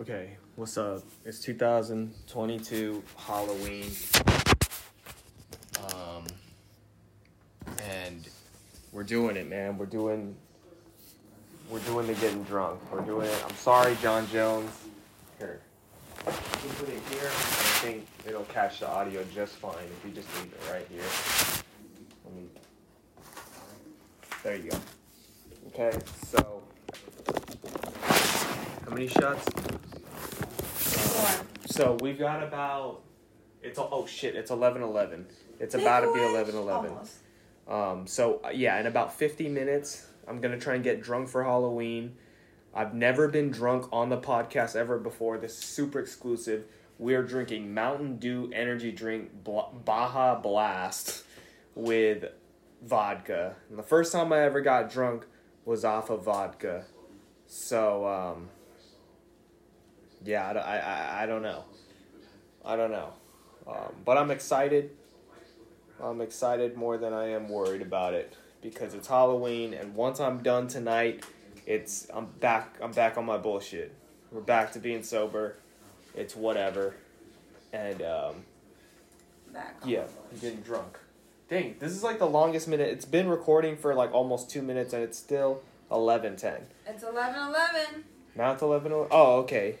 Okay, what's up? It's 2022 Halloween. Um, and we're doing it, man. We're doing, we're doing the getting drunk. We're doing it. I'm sorry, John Jones. Here, you can put it here. I think it'll catch the audio just fine if you just leave it right here. Let me. There you go. Okay, so how many shots? So we've got about it's oh shit it's eleven eleven. It's about to be eleven eleven. Um, so uh, yeah, in about fifty minutes, I'm gonna try and get drunk for Halloween. I've never been drunk on the podcast ever before. This is super exclusive. We're drinking Mountain Dew energy drink Baja Blast with vodka. And the first time I ever got drunk was off of vodka. So um, yeah, I, don't- I, I, don't know. I don't know. Um, but I'm excited. I'm excited more than I am worried about it because it's Halloween, and once I'm done tonight, it's I'm back. I'm back on my bullshit. We're back to being sober. It's whatever, and um, yeah, I'm getting drunk. Dang, this is like the longest minute. It's been recording for like almost two minutes, and it's still eleven ten. It's 11 11. Now it's eleven. Oh, okay.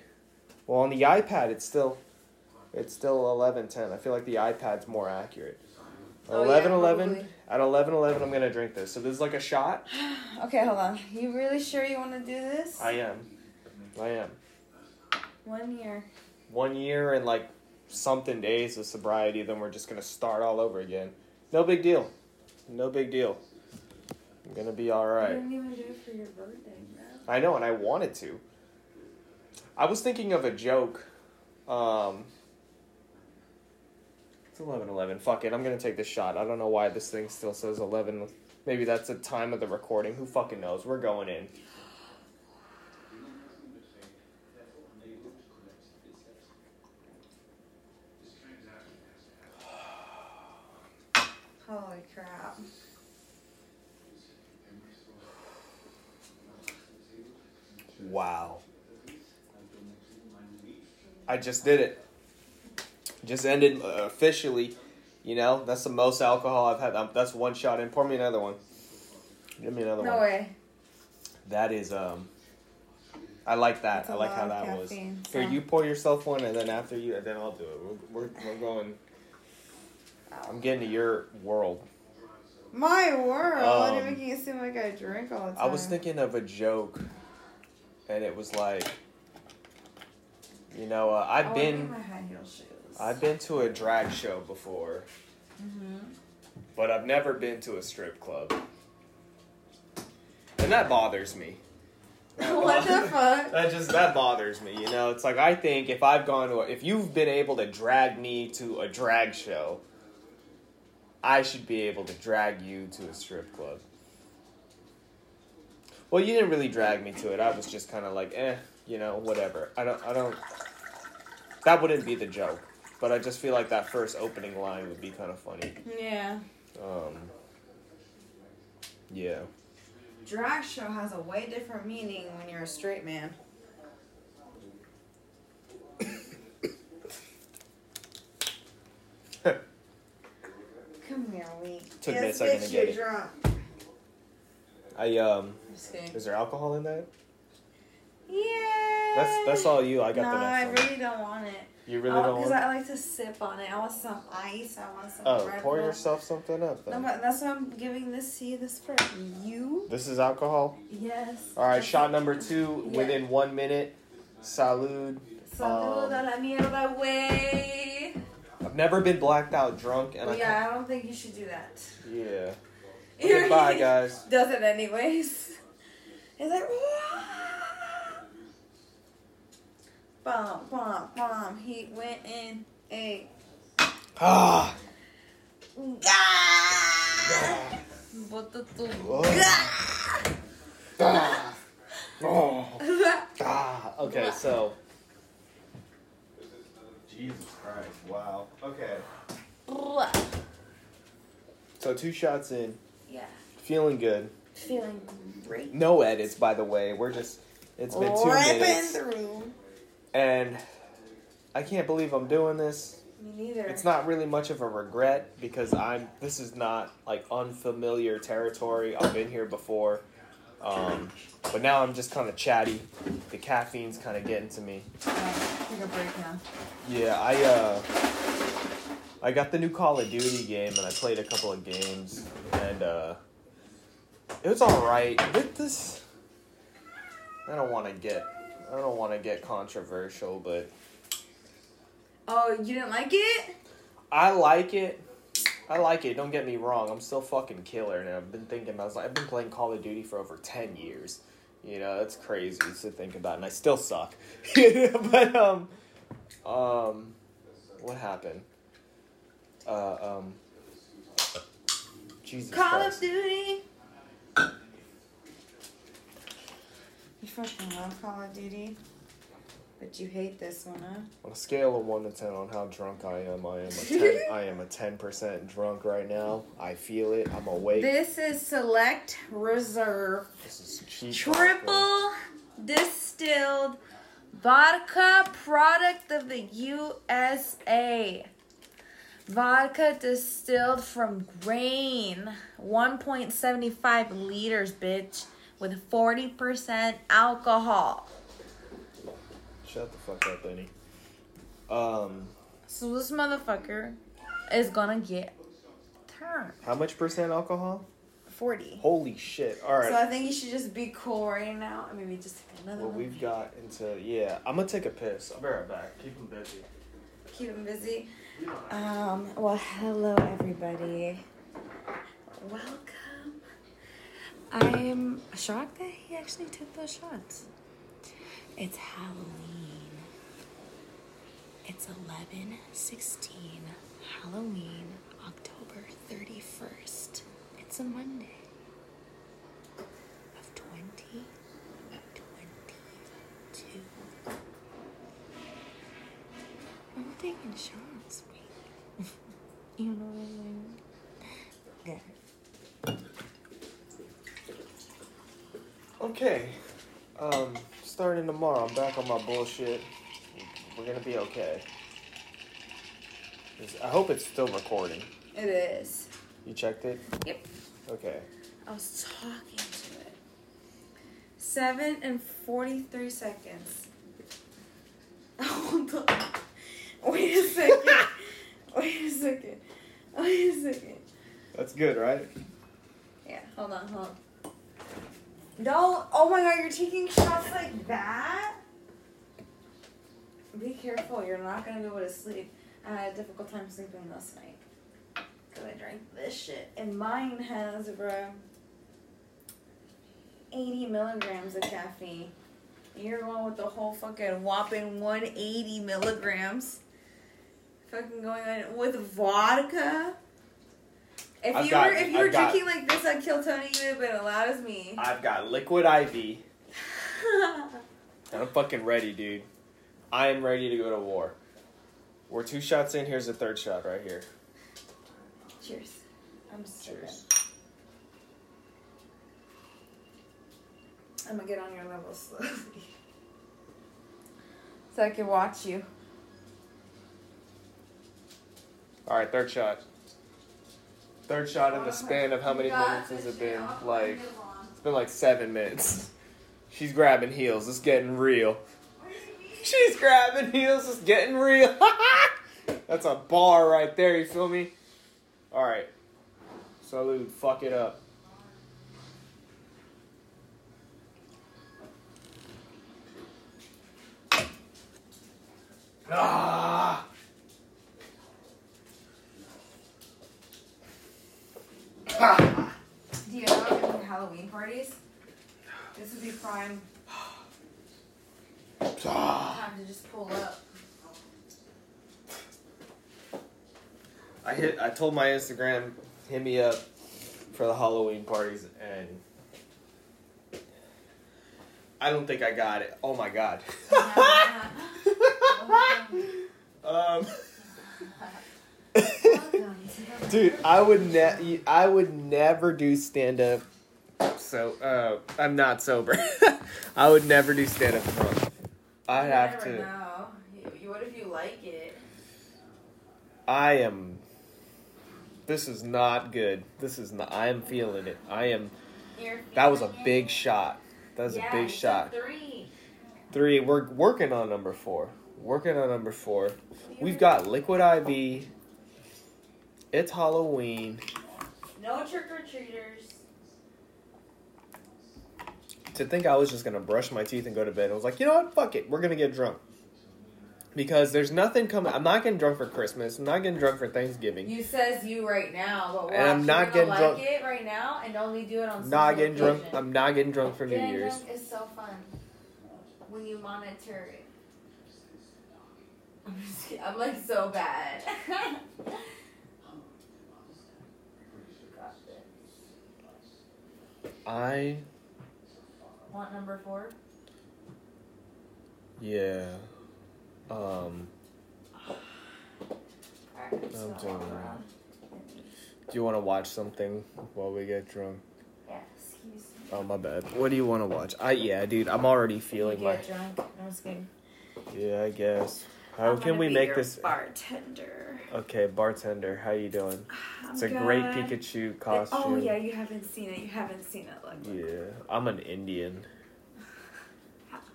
Well, on the iPad, it's still, it's still eleven ten. I feel like the iPad's more accurate. Oh, yeah, Eleven eleven. probably. At eleven eleven, I'm gonna drink this. So this is like a shot. Okay, hold on. You really sure you want to do this? I am. I am. One year. One year and like something days of sobriety, then we're just gonna start all over again. No big deal. No big deal. I'm gonna be all right. You didn't even do it for your birthday, man. I know, and I wanted to. I was thinking of a joke. Um, it's eleven eleven. Fuck it, I'm gonna take this shot. I don't know why this thing still says eleven. Maybe that's the time of the recording. Who fucking knows? We're going in. Holy crap. Wow. I just did it. Just ended uh, officially. You know, that's the most alcohol I've had. Um, that's one shot in. Pour me another one. Give me another No one. No way. That is um. I like that. That's I like how that was. caffeine, Here, so- you pour yourself one, and then after you, and then I'll do it. We're we're, we're going. I'm getting to your world. My world. You're Um, making it seem like I drink all the time. I was thinking of a joke, and it was like, you know, uh, Oh, I've I been. my high heel shoes. I've been to a drag show before, hmm but I've never been to a strip club. And that bothers me. what the fuck? That just that bothers me, you know. It's like I think if I've gone to a, if you've been able to drag me to a drag show, I should be able to drag you to a strip club. Well, you didn't really drag me to it. I was just kind of like, eh, you know, whatever. I don't I don't That wouldn't be the joke, but I just feel like that first opening line would be kind of funny. Yeah. Um Yeah. Drag show has a way different meaning when you're a straight man. Come here, weak. Took me a second bitch, to get you're it. drunk. I um Just is there alcohol in that? Yeah. That's that's all you. I got no, the I next one. No, I really don't want it. You really don't want it Because want. I like to sip on it. I want some ice. I want some. Oh, Red pour Bull. yourself something up No, but that's why I'm giving this to you. This for you. This is alcohol. Yes. All right, shot number two Yeah. within one minute. Salud. Salud Um, a la mierda, way. I've never been blacked out drunk, and I Yeah, I don't think you should do that. yeah. Okay, bye guys. Does it anyways. It's like, bum, bum, bum. He went in a. Ah. Gah! But the- the- Oh. Gah! Ah. Oh. Ah. Okay, so. Jesus Christ! Wow. Okay. So two shots in, Yeah, feeling good. feeling great. No edits, by the way. We're just. It's been two Ripping minutes. through. And I can't believe I'm doing this. Me neither. It's not really much of a regret because I'm. This is not like unfamiliar territory. I've been here before, um, but now I'm just kind of chatty. The caffeine's kind of getting to me. Oh, take a break now. Yeah, I uh, I got the new Call of Duty game and I played a couple of games and uh, it was all right. With this, I don't want to get. I don't want to get controversial, but Oh, you didn't like it? I like it. I like it. Don't get me wrong. I'm still fucking killer, and I've been thinking. I was like, I've been playing Call of Duty for over ten years. You know, that's crazy to think about, and I still suck. but um, um, what happened? Uh, um, Jesus Call Christ. of Duty. You fucking love Call of Duty, but you hate this one, huh? On a scale of one to ten on how drunk I am, I am a ten. I am a ten percent drunk right now. I feel it. I'm awake. This is Select Reserve This is cheap. Triple Distilled Vodka Product of the USA. Vodka distilled from grain. 1.75 liters, bitch. With 40% alcohol. Shut the fuck up, Benny. Um, So this motherfucker is gonna get turned. how much percent alcohol? 40. Holy shit! All right. So I think you should just be cool right now. and Maybe just take another well, one. we've got into yeah. I'm gonna take a piss. I'll be right back. Keep them busy. Keep him busy. Um, well, hello everybody. Welcome. I'm shocked that he actually took those shots. It's Halloween. It's 11 16. Halloween, October 31st. It's a Monday of 2022. I'm taking shots. you know what I mean? Good. Okay. Um, starting tomorrow, I'm back on my bullshit. We're gonna be okay. Is- I hope it's still recording. It is. You checked it? Yep. Okay. I was talking to it. Seven and forty-three seconds. Hold on. Wait a second. Wait a second. Wait a second. That's good, right? Yeah, hold on, hold on. Don't. Oh my god, you're taking shots like that? Be careful, you're not gonna be able to sleep. I had a difficult time sleeping last night. Because I drank this shit. And mine has, bro, 80 milligrams of caffeine. You're going with the whole fucking whopping 180 milligrams. Fucking going on with vodka. If I've you got- were if you I've were got- drinking like this on Kill Tony, you would have been allowed as me. I've got liquid IV. And I'm fucking ready, dude. I am ready to go to war. We're two shots in. Here's the third shot right here. Cheers. I'm sipping. Cheers. I'm gonna get on your level slowly. so I can watch you. All right, third shot. Third shot in the span of how many minutes has it been? Like it's been like seven minutes. She's grabbing heels. It's getting real. She's grabbing heels. It's getting real. That's a bar right there. You feel me? All right. Salute. Fuck it up. Ah. Do you know any Halloween parties? This would be prime time to just pull up. I hit. I told my Instagram, hit me up for the Halloween parties, and I don't think I got it. Oh my god. um, dude, I would ne- I would never do stand up. So uh, I'm not sober. I would never do stand up drunk. I have to. Know. What if you like it? I am. This is not good. This is not. I am feeling it. I am. That was a big it? shot. That was Yeah, a big shot. Three. Three. We're working on number four. Working on number four. We've got liquid IV. It's Halloween. no trick or treaters. To think I was just gonna brush my teeth and go to bed, I was like, you know what? Fuck it. We're gonna get drunk. Because there's nothing coming. I'm not getting drunk for Christmas. I'm not getting drunk for Thanksgiving. You says you right now, but And I'm not getting gonna drunk- like it right now and only do it on Not getting drunk. I'm not getting drunk for New Year's. drunk is so fun when you monitor it. I'm. I'm like so bad. Got this. I Want number four? yeah. Um. Alright, I'm doing that. Do you want to watch something while we get drunk? Yeah, excuse me. Oh my bad. What do you want to watch? I yeah, dude. I'm already feeling get drunk. No, I'm just kidding. Yeah, I guess. How I'm can we make this? bartender? Okay, bartender. How you doing? I'm It's a great. Pikachu costume. Oh yeah, you haven't seen it. You haven't seen it. Look. Yeah, I'm an Indian.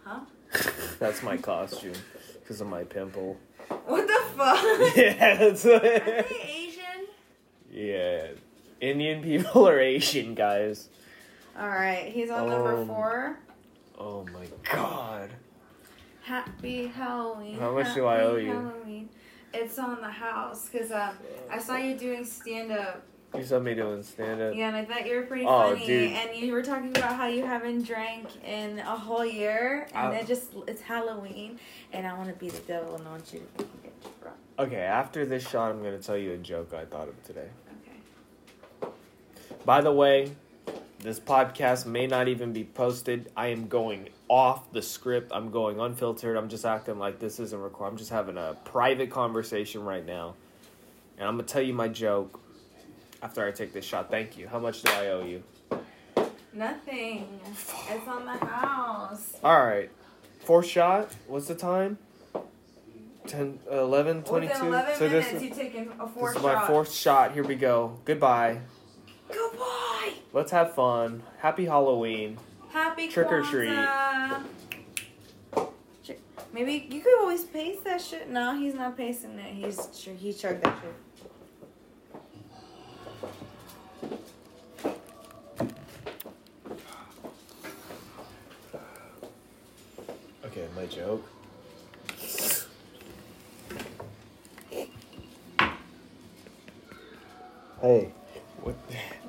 Huh? That's my costume because of my pimple. What the fuck? yeah, that's Are they Asian? yeah. Indian people are Asian guys. All right, he's on number Um, four. Oh my god. Happy Halloween. How much do I owe you? Halloween. It's on the house because um, I saw you doing stand up. You saw me doing stand up. Yeah, and I thought you were pretty Oh, funny. dude. And you were talking about how you haven't drank in a whole year, and I- it just it's Halloween, and I want to be the devil and I want you to get drunk. Okay, after this shot, I'm gonna tell you a joke I thought of today. Okay. By the way, this podcast may not even be posted. I am going off the script. I'm going unfiltered. I'm just acting like this isn't recorded. I'm just having a private conversation right now. And I'm going to tell you my joke after I take this shot. Thank you. How much do I owe you? Nothing. It's on the house. All right. Fourth shot. What's the time? 10, 11, 22? Within 11 so minutes, this, you've taken a this fourth is my fourth shot. Here we go. Goodbye. Goodbye. Let's have fun. Happy Halloween. Happy Trick or treat. Kwanzaa. Tri- Maybe you could always paste that shit. No, he's not pasting it. He's ch- he chugged that shit. Okay, my joke. Hey. What?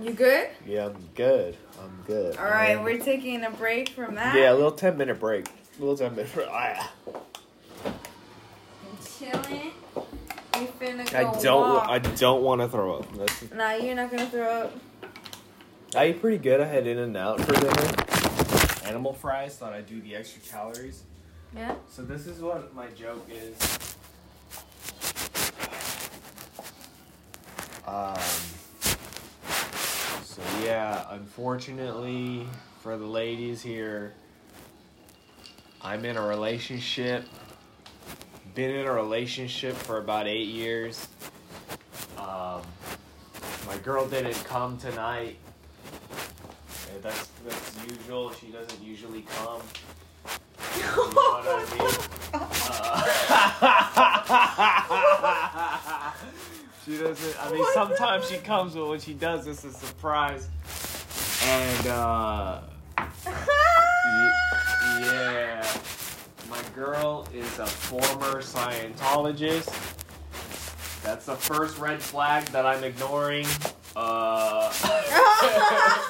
You good? Yeah, I'm good. I'm good. All right, Um, we're taking a break from that. Yeah, a little 10 minute break. A little 10 minute break. Ah. chilling. You finna go I don't. walk. I don't want to throw up. That's, Nah, you're not gonna throw up. I ate pretty good. I had In and Out for dinner. Animal fries. Thought I'd do the extra calories. Yeah. So this is what my joke is. Um. So yeah, unfortunately for the ladies here, I'm in a relationship. Been in a relationship for about eight years. Um, my girl didn't come tonight. That's that's usual. She doesn't usually come. You know what I mean? Uh, she doesn't. I mean, What? sometimes she comes, but when she does, it's a surprise. And uh, yeah, my girl is a former Scientologist. That's the first red flag that I'm ignoring. Uh,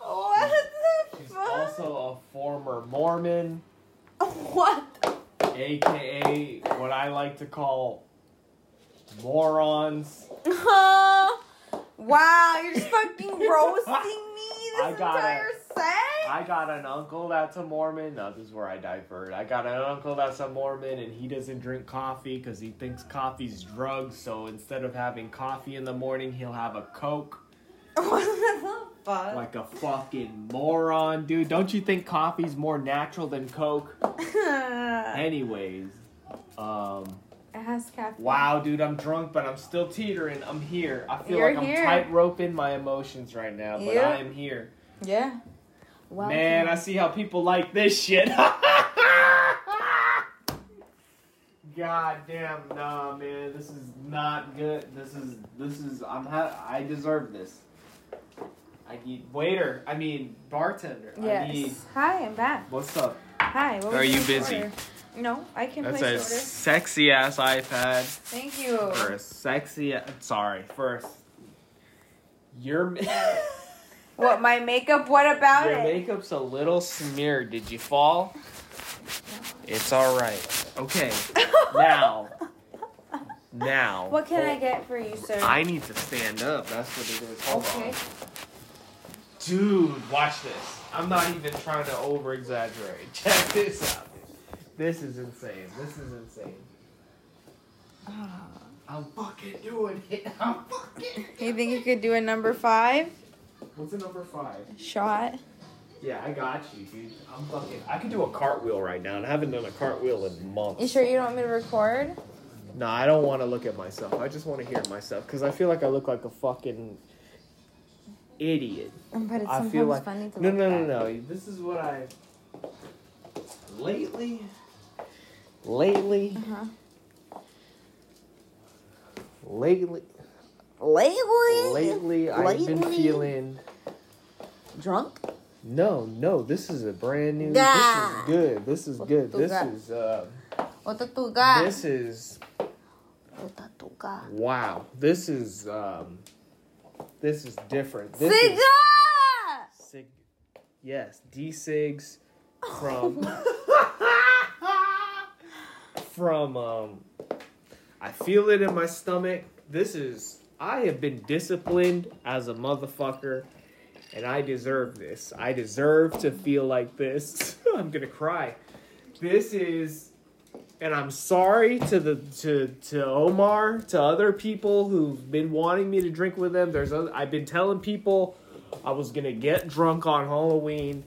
what the she's fuck? also a former Mormon. what? aka what I like to call morons. wow, you're just fucking roasting me this I got entire set. I got an uncle that's a Mormon. No, this is where I divert. I got an uncle that's a Mormon, and he doesn't drink coffee because he thinks coffee's drugs. So instead of having coffee in the morning, he'll have a Coke. what the fuck? Like a fucking moron, dude. Don't you think coffee's more natural than Coke? Anyways, um, It has wow, dude, I'm drunk, but I'm still teetering. I'm here. I feel You're like I'm here. tight roping my emotions right now, but Yeah. I am here. Yeah. Well, Man, I see how people like this shit. God damn, nah, man, this is not good. This is this is I'm ha- I deserve this. I need waiter. I mean bartender. I need. Hi, I'm back. What's up? Hi. What Are was you busy? order? No, I can That's place a order. sexy ass iPad Thank you. for a sexy. Sorry, first. Your What my makeup? What about your it? makeup's a little smeared. Did you fall? It's all right. Okay. Now. Now. What can I get for you, sir? I need to stand up. That's what it is. Hold okay. on. Dude, watch this. I'm not even trying to over exaggerate. Check this out. This is insane. This is insane. Ah. I'm fucking doing it. I'm fucking. You think you could do a number five What's the number five? shot? Yeah, I got you, dude. I'm fucking. I could do a cartwheel right now, and I haven't done a cartwheel in months. You sure you don't want me to record? No, I don't want to look at myself. I just want to hear myself because I feel like I look like a fucking idiot. But it's I sometimes feel like funny to no, look no, no, at. no. This is what I lately, lately, Uh-huh. lately, Lately? lately. I've been feeling. Drunk? No, no. This is a brand new. Yeah. This is good. This is good. This got? is. Uh, this is. Wow. This is. Um, this is different. This is sig. Yes, D Sigs from from um I feel it in my stomach. This is I have been disciplined as a motherfucker and I deserve this. I deserve to feel like this. I'm to cry. This is and I'm sorry to the to to Omar, to other people who've been wanting me to drink with them. There's other, I've been telling people I was to get drunk on Halloween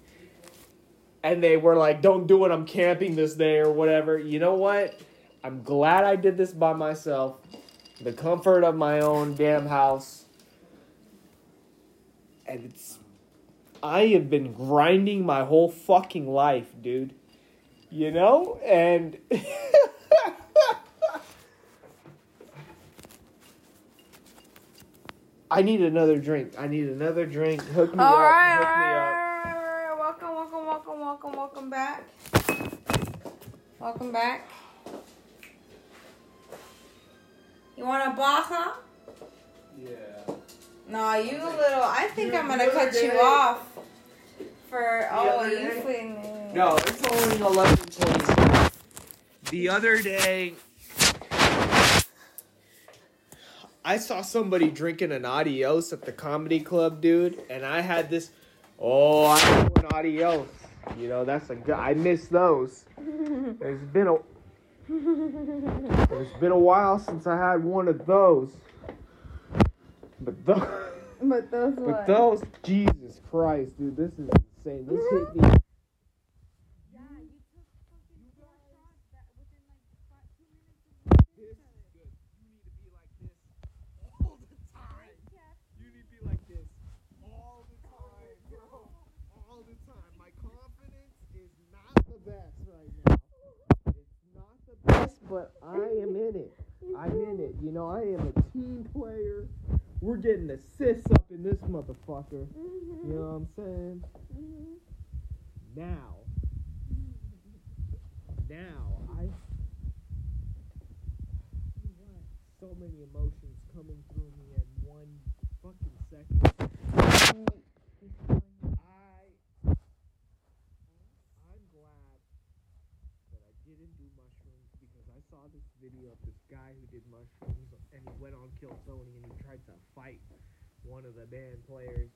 and they were like, "Don't do it. I'm camping this day or whatever." You know what? I'm glad I did this by myself. The comfort of my own damn house. And it's I have been grinding my whole fucking life, dude. You know? And I need another drink. I need another drink. Hook me All up. right, Hook all me up. all right, all right. Welcome, welcome, welcome, back. Welcome back. You want a baja? Yeah. No, you little. I think You- I'm gonna cut oh, other you off. For oh, you day- feeling No, it's only eleven twenty. The other day, I saw somebody drinking an adios at the comedy club, dude, and I had this. Oh, I know an adios. You know, that's a good. I miss those. It's been a. It's been a while since I had one of those. But those. But those But those, Jesus Christ, dude, this is insane. This hit me. You need to be like this all the time, bro. All the time. My confidence is not the best right now. It's not the best, but I am in it. I'm in it. You know, I am a team player. We're getting assists up in this motherfucker. You know what I'm saying? Now. Now, I. So many emotions coming through me in one fucking second. I. I'm glad that I didn't do mushrooms because I saw this video of this guy who did mushrooms and he went on Kill Tony and he tried to fight one of the band players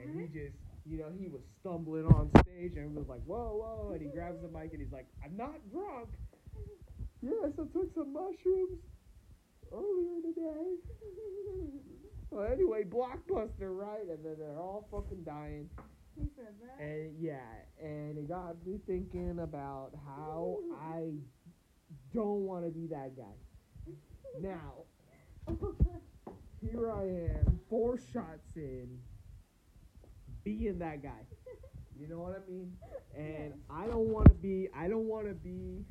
and he just, you know, he was stumbling on stage and was like, whoa, whoa, and he grabs the mic and he's like, I'm not drunk. Yes, I took some mushrooms earlier today. well, anyway, Blockbuster, right? And then they're all fucking dying. He said that. And yeah, and it got me thinking about how I don't want to be that guy. Now, here I am, four shots in, being that guy. You know what I mean? And I don't want to be. I don't want to be.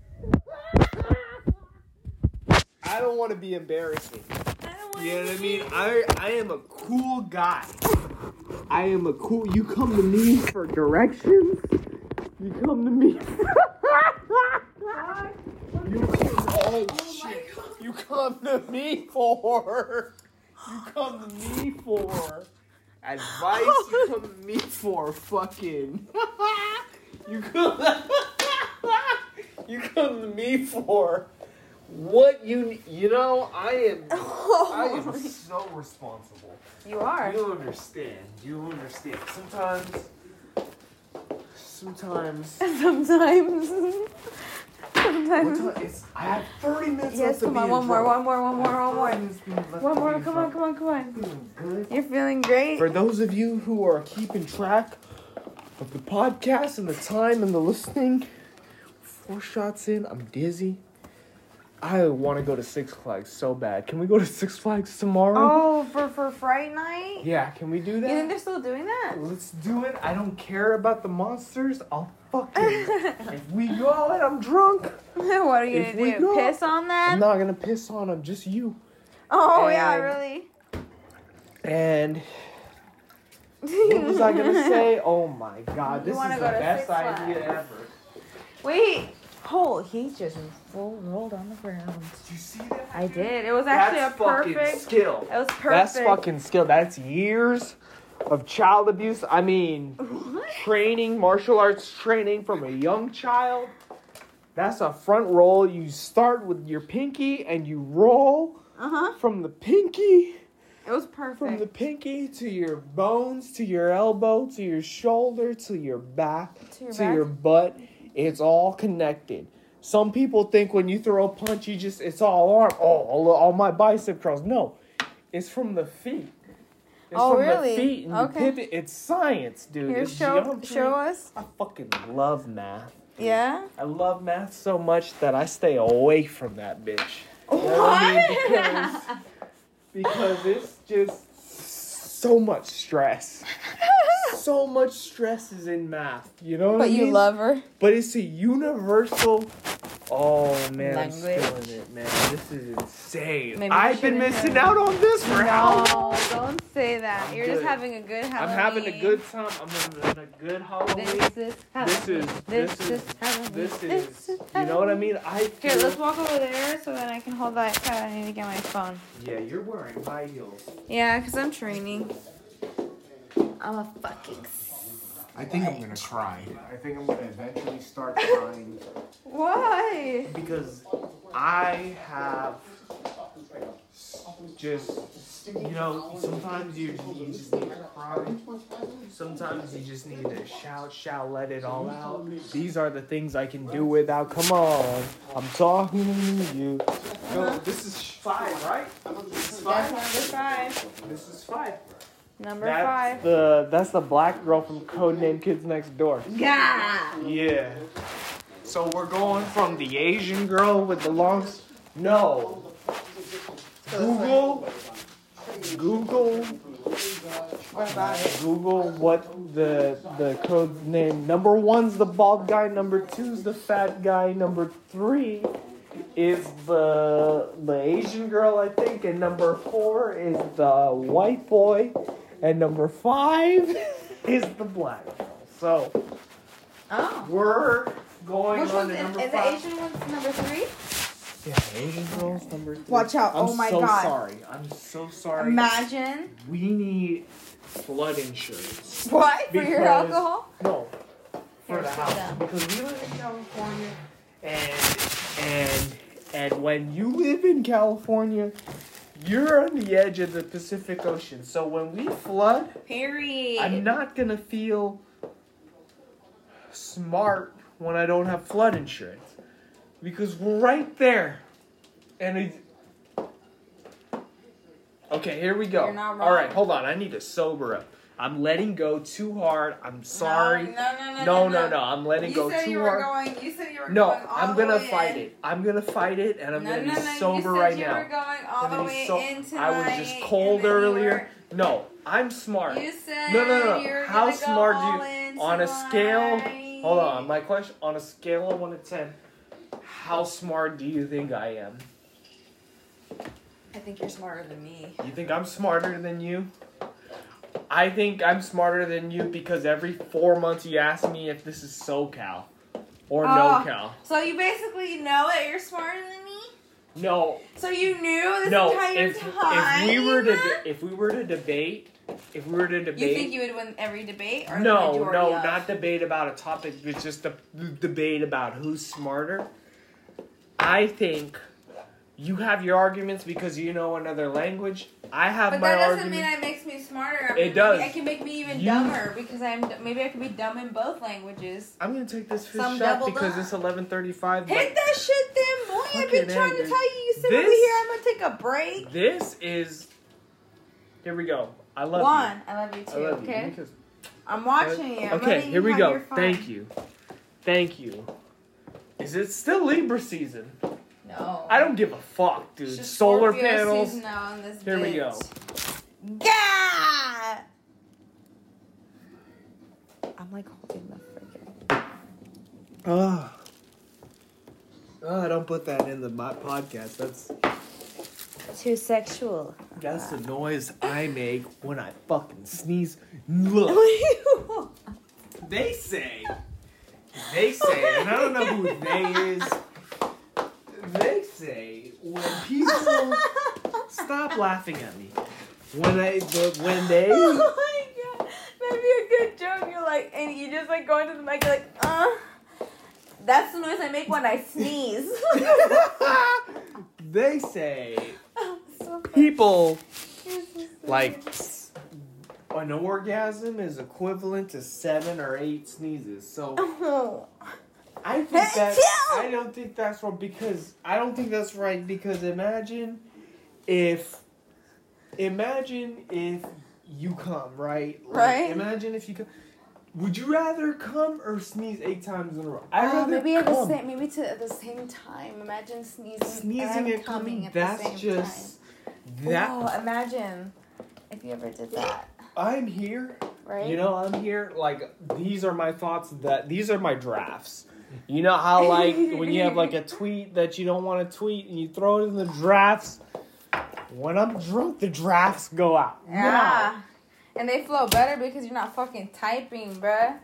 I don't want to be embarrassing. I don't wanna You know what I mean? I I am a cool guy. I am a cool. You come to me for directions. You come to me. you come, oh shit! You come to me for. You come to me for advice. You come to me for fucking. you come. you come to me for what you you know. I am. Oh I am so responsible. You are. You understand. You understand. Sometimes. Sometimes. Sometimes. What Sometimes. time? It's, I have 30 minutes Yes, left to come be on, in one more, drunk. one more, one more, one more. left to One more, come on, come on, come on. Feeling good. You're feeling great. For those of you who are keeping track of the podcast and the time and the listening, four shots in, I'm dizzy. I want to go to Six Flags so bad. Can we go to Six Flags tomorrow? Oh, for for Fright Night? Yeah, can we do that? You think they're still doing that? Let's do it. I don't care about the monsters. I'll fucking. if we go and I'm drunk, what are you If gonna do? go- Piss on I'm them? not gonna piss on them, just you. oh yeah, And- really. And what was I gonna say? Oh my god, this is the best idea ever. Wait. Oh, he just full rolled on the ground. Did you see that? I did. It was actually That's a perfect. fucking skill. It was perfect. That's fucking skill. That's years of child abuse. I mean, training, martial arts training from a young child. That's a front roll. You start with your pinky and you roll Uh huh. from the pinky, It was perfect. from the pinky to your bones, to your elbow, to your shoulder, to your back, To your to back? your butt. It's all connected. Some people think when you throw a punch, you just it's all arm. Oh, all, all my bicep curls. No, it's from the feet. It's Oh, from really? the feet Okay. pivot. It's science, dude. Here, It's show geometry. show us. I fucking love math. Yeah. I love math so much that I stay away from that bitch. You know what I mean? Because, because it's just so much stress. so much stress is in math. You know what I But mean? you love her. But it's a universal. Oh man, I'm Language. feeling it, man. This is insane. Maybe I've been missing out on this for how long? No, don't say that. I'm You're just having a good Halloween. I'm having a good time. I'm having a good Halloween. This is This is This this is Halloween. this This is. You know what I mean? I Here, let's walk over there so that I can hold that. I need to get my phone. Yeah, you're wearing high heels. Yeah, because I'm training. I'm a fucking. I think I'm gonna cry. I think I'm gonna eventually start crying Why? because I have just you know sometimes you you just need to cry. Sometimes you just need to shout, shout, let it all out. These are the things I can do without. Come on, I'm talking to you. No, this is five, right? This is That's five. number five. This is five. Number That's five. the that's the black girl from Codename Kids Next Door. Yeah. Yeah. So we're going from the Asian girl with the long. s- No. Google. Google. What about it? Google what the the code name. Number one's the bald guy. Number two's the fat guy. Number three is the the Asian girl, I think, and number four is the white boy, and number five is the black girl. So Oh. we're going Which on one's to in, number is the five. Asian one's number three? Yeah, Asian girl's number three. Watch out. Oh. I'm Oh my so God. sorry. I'm so sorry. Imagine. we need flood insurance. What? For your Because- alcohol? No, for the house down. because we live in California, and and and when you live in California, you're on the edge of the Pacific Ocean. So when we flood, Period. I'm not gonna feel smart when I don't have flood insurance because we're right there, and it. Okay, here we go. All right, hold on. I need to sober up. I'm letting go too hard. I'm sorry. No, no, no, no. No, no, no. I'm letting You go said too you were hard. going. You said you were No, going all I'm gonna way fight in. it. I'm gonna fight it, and I'm no, gonna no, be no. sober you said right you now. were going all I'm the way so- in tonight. I was just cold and then you earlier. No, I'm smart. You said No, no, no. Were How gonna go smart do you- on a scale-. Hold on, my question on a scale of one to ten, how smart do you think I am? I think you're smarter than me. You think I'm smarter than you? I think I'm smarter than you because every four months you ask me if this is SoCal or Oh. NoCal. So you basically know that you're smarter than me. No, So you knew this no. entire If time. if we were to if we were to debate, if we were to debate, You think you would win every debate? Or no, no, of? not debate about a topic. It's just a debate about who's smarter. I think you have your arguments because you know another language. I have But my that doesn't arguments. mean that makes me smarter. I It mean, does. It can make me even You- dumber because I'm maybe I could be dumb in both languages. I'm gonna take this fifth Some shot because up. it's 11:35. but- Hit that shit, then, boy. I've been trying A, to tell you. You sit over here. I'm gonna take a break. This is. Here we go. I love you. One, I love you you. too. I love you. okay, Because- I'm watching you. I'm okay, here you we go. Thank you. Thank you. Is it still Libra season? No, I don't give a fuck, dude. Just Solar panels. season now in this Here we go. bitch. Gah! I'm like holding the freaking. Oh. oh, don't put that in the my podcast. That's Too sexual. that's the ah. noise I make when I fucking sneeze. Look, they say, they say, and I don't know who they is. They say when people stop laughing at me when they the, when they oh my god, that'd be a good joke. You're like, and you just like go into the mic, you're like, uh. That's the noise I make when I sneeze. they say so people so like an orgasm is equivalent to seven or eight sneezes. So Oh. I think that I don't think that's wrong because I don't think that's right because imagine if imagine if you come right Like, Right. imagine if you come would you rather come or sneeze eight times in a row I'd Oh, rather maybe at the same, maybe to at the same time. Imagine sneezing, sneezing and coming At the same time. that's just that Oh, imagine if you ever did that, I'm here right? You know, I'm here. Like these are my thoughts. That these are my drafts. You know how like when you have like a tweet that you don't want to tweet and you throw it in the drafts. When I'm drunk, the drafts go out. Yeah. And they flow better because you're not fucking typing, bruh.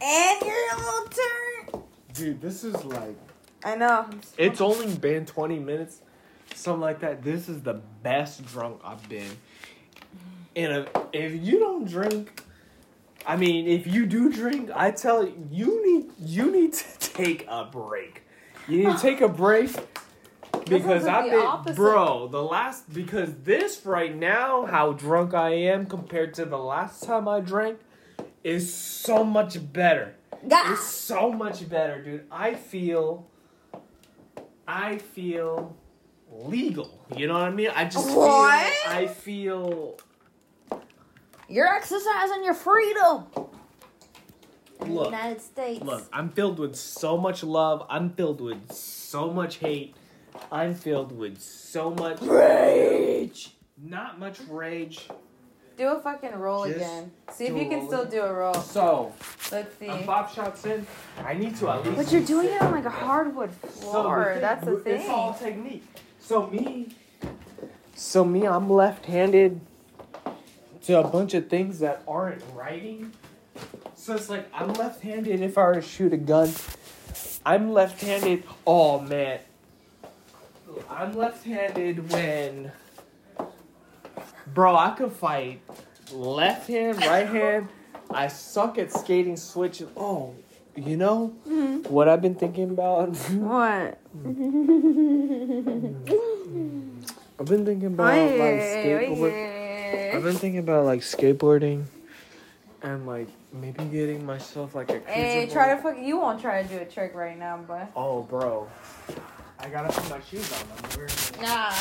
And you're a little turn. Dude, this is like I know. it's only been 20 minutes, something like that. This is the best drunk I've been. And if, if you don't drink, I mean, if you do drink, I tell you, you need you need to take a break. You need to take a break because I've been, opposite. bro. The last because this right now, how drunk I am compared to the last time I drank, is so much better. Gah! It's so much better, dude. I feel I feel legal. You know what I mean? I just What? feel I feel You're exercising your freedom. In Look, the United States. look, I'm filled with so much love. I'm filled with so much hate. I'm filled with so much Rage. Not much rage. Do a fucking roll Just again. See if you can still do a roll. So, Let's see. I'm five shots in. I need to at least But you're doing it on like a hardwood So the floor. thing- That's the thing. It's all thing. technique. So me, so me, I'm left-handed to a bunch of things that aren't writing. So it's like I'm left-handed if I were to shoot a gun. I'm left-handed. Oh man, I'm left-handed when, bro, I could fight left hand, right hand. I suck at skating switch. Oh, you know mm-hmm. what I've been thinking about. What? Mm. I've been thinking about like skateboard. I've been thinking about like skateboarding, and like maybe getting myself like a. Hey, try board. to fuck. You won't try to do a trick right now, but Oh, bro. I gotta put my shoes on. I'm wearing. them. Nah.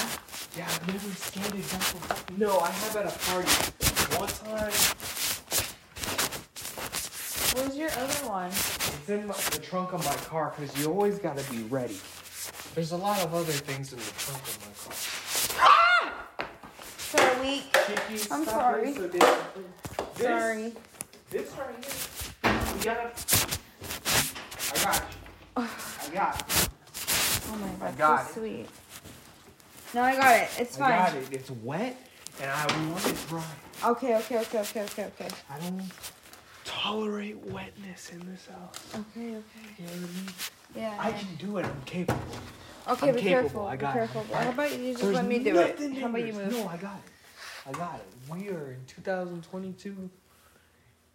Yeah, I've never skated for. No, I have at a party. One time, Where's your other one? it's in my, the trunk of my car because you always gotta be ready. There's a lot of other things in the trunk of my car. So weak. Chicky, I'm sorry. so. This- Sorry. This right here. We gotta. I got you. I got it. Oh my god, I got so it. sweet. No, I got it. It's fine. I got it. It's wet, and I want it dry. Okay, okay, okay, okay, okay, okay. I don't tolerate wetness in this house. Okay, okay. You know what I mean? Yeah. I can do it. I'm capable. Okay, I'm be capable. careful. I Be got it. careful. How about you just There's let me do it? nothing How about you move? No, I got it. I got it. We are in 2022,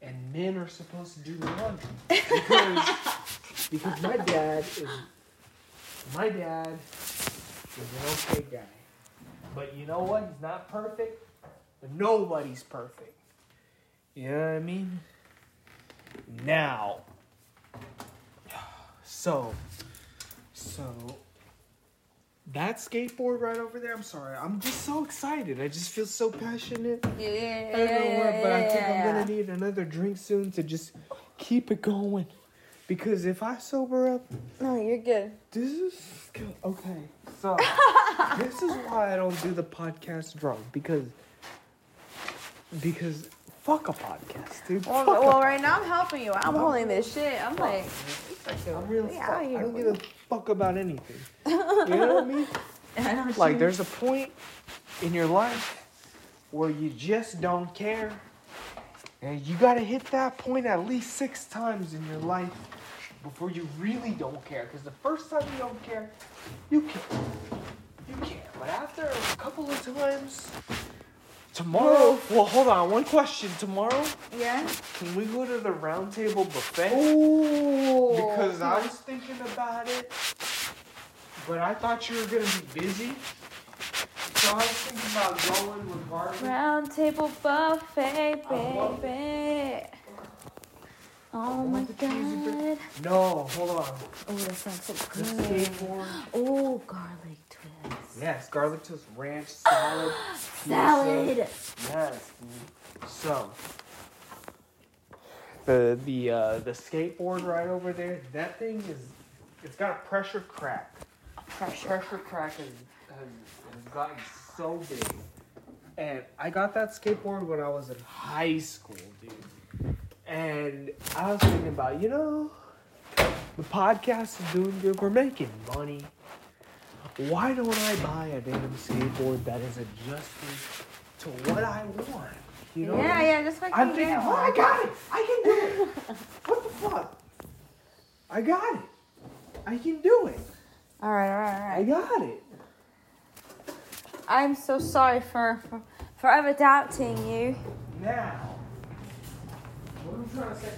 and men are supposed to do the laundry because because my dad is my dad is an okay guy, but you know what? He's not perfect. But nobody's perfect. You know what I mean? Now, so, so that skateboard right over there. I'm sorry. I'm just so excited. I just feel so passionate. Yeah, yeah, yeah, I don't know what, but I think I'm gonna need another drink soon to just keep it going. Because if I sober up, No, you're good. this is good. okay. So this is why I don't do the podcast drunk because because fuck a podcast, dude. Well, Fuck a well, right now I'm helping you. I'm holding this shit. I'm like, I'm real Yeah, I don't give a fuck about anything. You know what I mean? I know Like there's a point in your life where you just don't care. And you gotta hit that point at least six times in your life before you really don't care. Because the first time you don't care, you care. You care. But after a couple of times, tomorrow. Well, hold on. One question. Tomorrow, Yeah. can we go to the round table buffet? Ooh. Because I was thinking about it, but I thought you were gonna be busy. So I was thinking about going with regardless. Round table buffet, baby. Oh my want the cheesy god. No, hold on. Oh, that sounds so The good. skateboard. Oh, garlic twist. Yes, garlic toast ranch salad. pizza. Salad. Yes, dude. So the the uh, the skateboard right over there. That thing is. It's got a pressure crack. Pressure. pressure crack has, has, has gotten so big. And I got that skateboard when I was in high school, dude. And I was thinking about, you know, the podcast is doing good. We're making money. Why don't I buy a damn skateboard that is adjusted to what I want? You know? yeah, yeah, just like I'm you thinking, get oh, I got it. I can do it. what the fuck? I got it. I can do it. All right, all right, all I got it. I'm so sorry for, for forever doubting you. Now, what am I trying to say?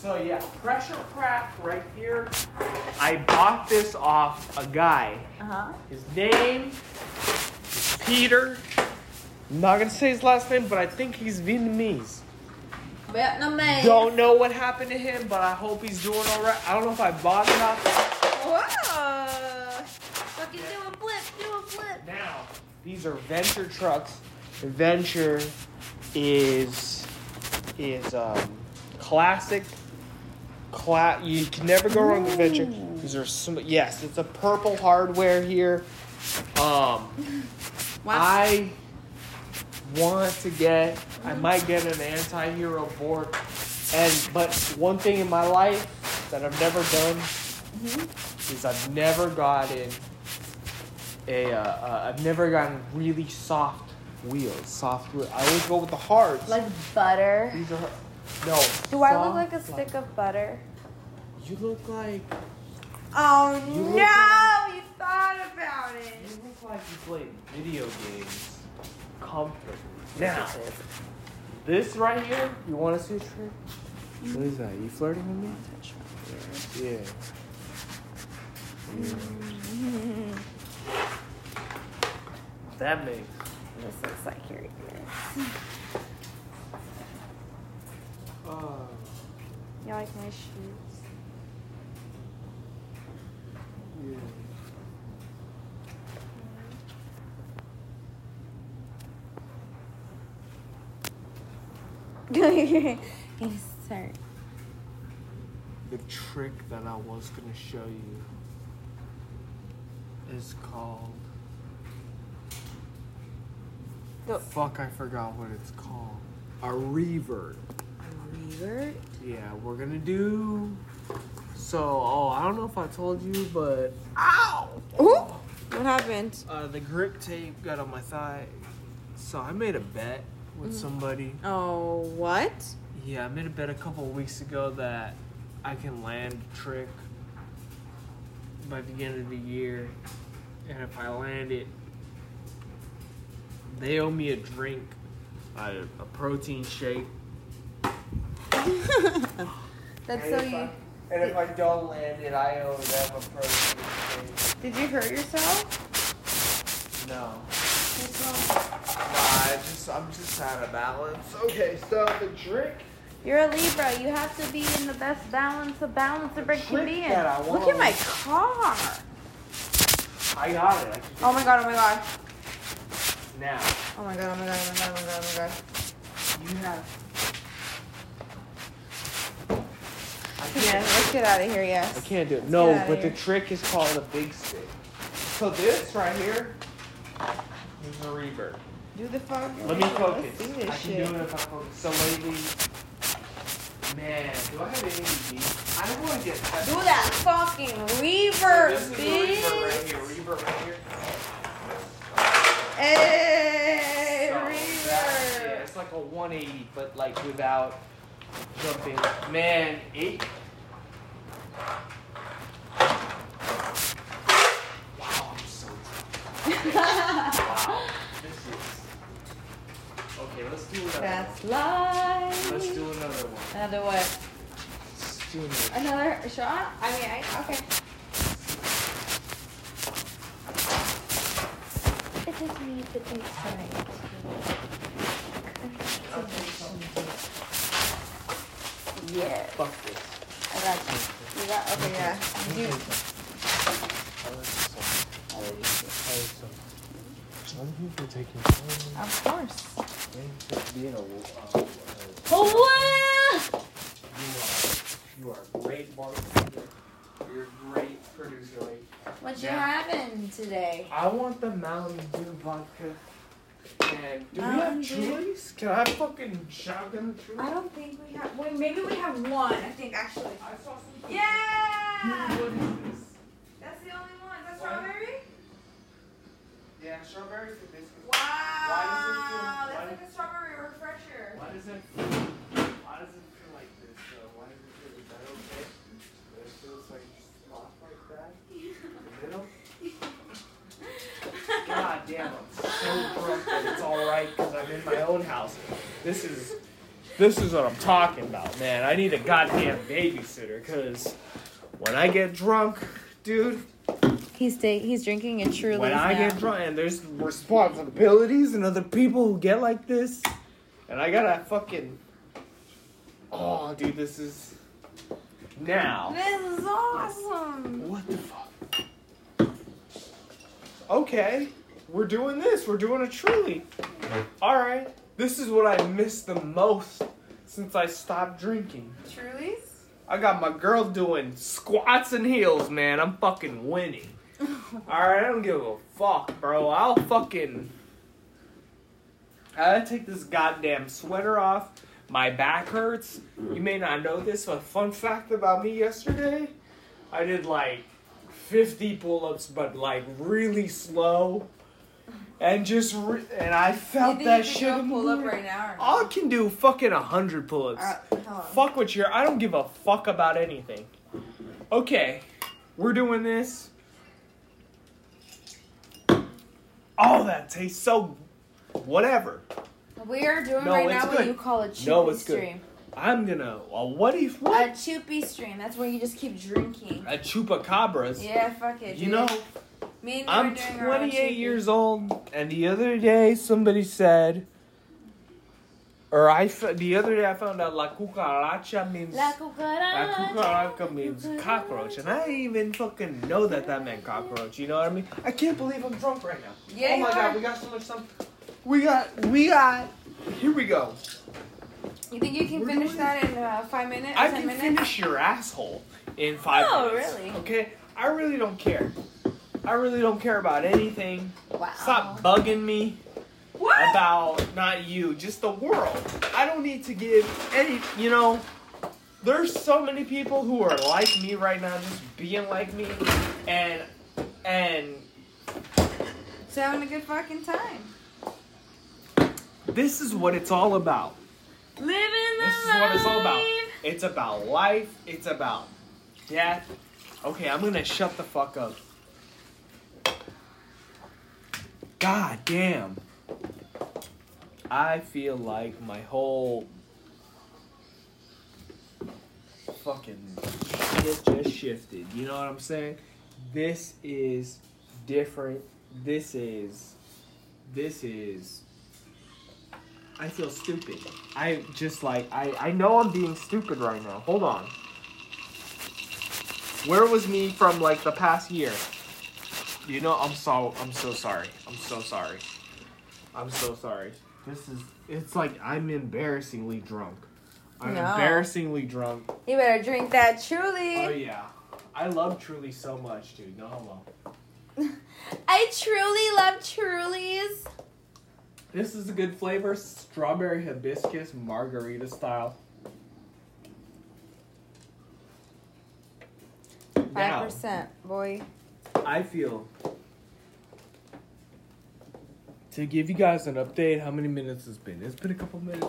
So yeah, pressure crack right here. I bought this off a guy. Uh huh. His name is Peter. I'm not gonna say his last name, but I think he's Vietnamese. Don't know what happened to him, but I hope he's doing alright. I don't know if I bought it off. Whoa. Fucking do a flip, do a flip. Now, these are Venture trucks. Venture is is um, classic. Cla- you can never go wrong with Venture. These are some, yes, it's a purple hardware here. Um, I want to get. I might get an anti-hero board, and but one thing in my life that I've never done is I've never gotten a. Uh, uh, I've never gotten really soft wheels. Soft wheels. I always go with the hard. Like butter. These are no. Do I look like a stick of butter? You look like Oh You no! look you thought about it. you look like you play video games comfortably. Now, this right here, you want to see a trick? What is that? You flirting with me? Yeah. yeah. Mm-hmm. That makes. This looks like here. ears. Oh. You like my shoes? Yeah. yes. The trick that I was going to show you is called. The Fuck, I forgot what it's called. A reverb. A reverb? Yeah, we're going to do. So, oh, I don't know if I told you, but. Ow! Ooh! What happened? Uh, the grip tape got on my thigh. So I made a bet with mm. somebody. Oh, what? Yeah, I made a bet a couple weeks ago that I can land a trick by the end of the year. And if I land it, they owe me a drink, a, protein shake. That's and so you. I, and if I don't land it, I owe them a protein shake. Did you hurt yourself? No. Nah, just I'm just out of balance. Okay, so the trick. You're a Libra. You have to be in the best balance of balance a brick can be in. Look at my car. I got it. I Oh my god, oh my god. now. Oh my god, oh my god, oh my god, oh my god, oh my god. You have. Yeah, let's get out of here, I yes. can't do it. No, but the trick is called a big stick. So this right here, there's. Do the fog. Let me focus. I can shit. do it if I focus. So lately, man, do I have any I don't want to get. Do that fucking reverb, so bitch. Reverb right here. Reverb right here. Hey, so reverb. Yeah, it's like a 180, but like without jumping. Man, eight. Wow, I'm so tired. Okay, let's do another That's one. life. Let's do another one. Another what? Let's do another. Another shot? I mean, I, okay. It just needs to be tonight. Yeah. Fuck this. I got you. You got okay, yeah. You. I love you too. taking people taking. Of course. Oh a. You are, you are a great bartender. You're a great producer. What you having today? I want the Mountain Dew vodka. And do Mountain we have Julie's? Can I fucking shotgun Julie's? I don't think we have. Wait, maybe we have one. I think actually. I saw some. Yeah. What is this? That's the only one. That's what? strawberry. Yeah, strawberry. Wow. Why does it feel, why that's like a strawberry refresher. Why does it why does it feel like this? Uh, why does it feel, is that okay? It feels like soft like that? in The middle? God damn, I'm so broke that it's alright because I'm in my own house. This is this is what I'm talking about, man. I need a goddamn babysitter because when I get drunk, dude, He's he's drinking a truly. When I now. get drunk, and there's responsibilities and other people who get like this, and I gotta fucking. Oh, dude, this is now. This is awesome. What the fuck? Okay, we're doing this. We're doing a truly. All right, this is what I miss the most since I stopped drinking. Truly's. I got my girl doing squats and heels, man. I'm fucking winning. Alright, I don't give a fuck, bro. I'll fucking. I gotta take this goddamn sweater off. My back hurts. You may not know this, but fun fact about me yesterday I did like 50 pull ups, but like really slow and just re- and I felt you that shit. pull up right now. I can do fucking a hundred pull-ups. Fuck what you're. I don't give a fuck about anything. Okay, we're doing this. Oh, that tastes so. Whatever. We are doing no, right now good. what you call a choopy no, it's stream. Good. I'm gonna. Well, what if what? A choopy stream. That's where you just keep drinking. A chupacabras. Yeah, fuck it. You dude. know. Me I'm 28 years old, and the other day somebody said, or I the other day I found out la cucaracha means la cucaracha, la cucaracha means cockroach, and I even fucking know that that meant cockroach. You know what I mean? I can't believe I'm drunk right now. Yeah. Oh my god, we got so much stuff. We got, we got. Here we go. You think you can We're finish that in uh, five minutes? I can minutes? finish your asshole in five. Oh, minutes. really? Okay. I really don't care. I really don't care about anything. Wow. Stop bugging me What? about not you, just the world. I don't need to give any. You know, there's so many people who are like me right now, just being like me, and and Just having a good fucking time. this is what it's all about. Living the This is what it's all about. It's about life. It's about death. Okay, I'm gonna shut the fuck up. God damn. I feel like my whole fucking shit just shifted. You know what I'm saying? This is different. This is. This is. I feel stupid. I just like I I know I'm being stupid right now. Hold on. Where was me from like the past year? You know I'm so I'm so sorry. I'm so sorry. I'm so sorry. This is it's like I'm embarrassingly drunk. I'm No. embarrassingly drunk. You better drink that truly. Oh yeah. I love Truly so much, dude. No homo. I truly love Trulies. This is a good flavor, strawberry hibiscus margarita style. Five percent, boy. I feel to give you guys an update. How many minutes it's been? It's been a couple minutes.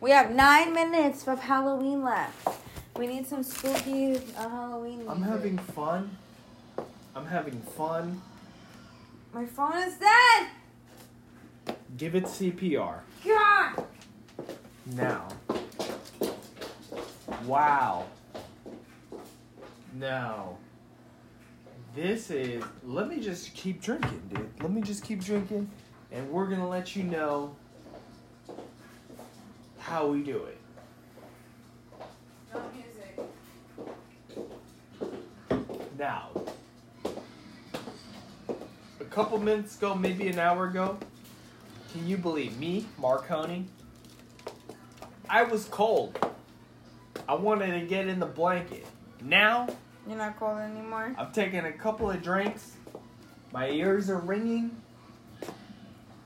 We have nine minutes of Halloween left. We need some spooky uh, Halloween. I'm having fun. I'm having fun. My phone is dead. Give it CPR God. now. Wow. Now. This is. Let me just keep drinking, dude. Let me just keep drinking, and we're gonna let you know how we do it. No music. Now, a couple minutes ago, maybe an hour ago, can you believe me, Marconi? I was cold. I wanted to get in the blanket. Now, You're not cold anymore. I've taken a couple of drinks. My ears are ringing.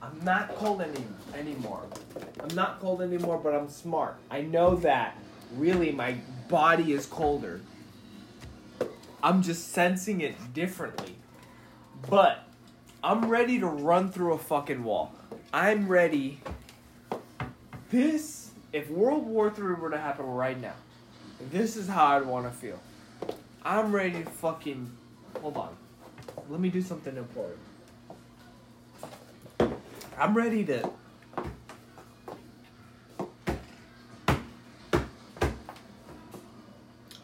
I'm not cold any anymore. I'm not cold anymore, but I'm smart. I know that really my body is colder. I'm just sensing it differently. But I'm ready to run through a fucking wall. I'm ready. This, if World War III were to happen right now, this is how I'd want to feel. I'm ready to fucking. Hold on. Let me do something important. I'm ready to.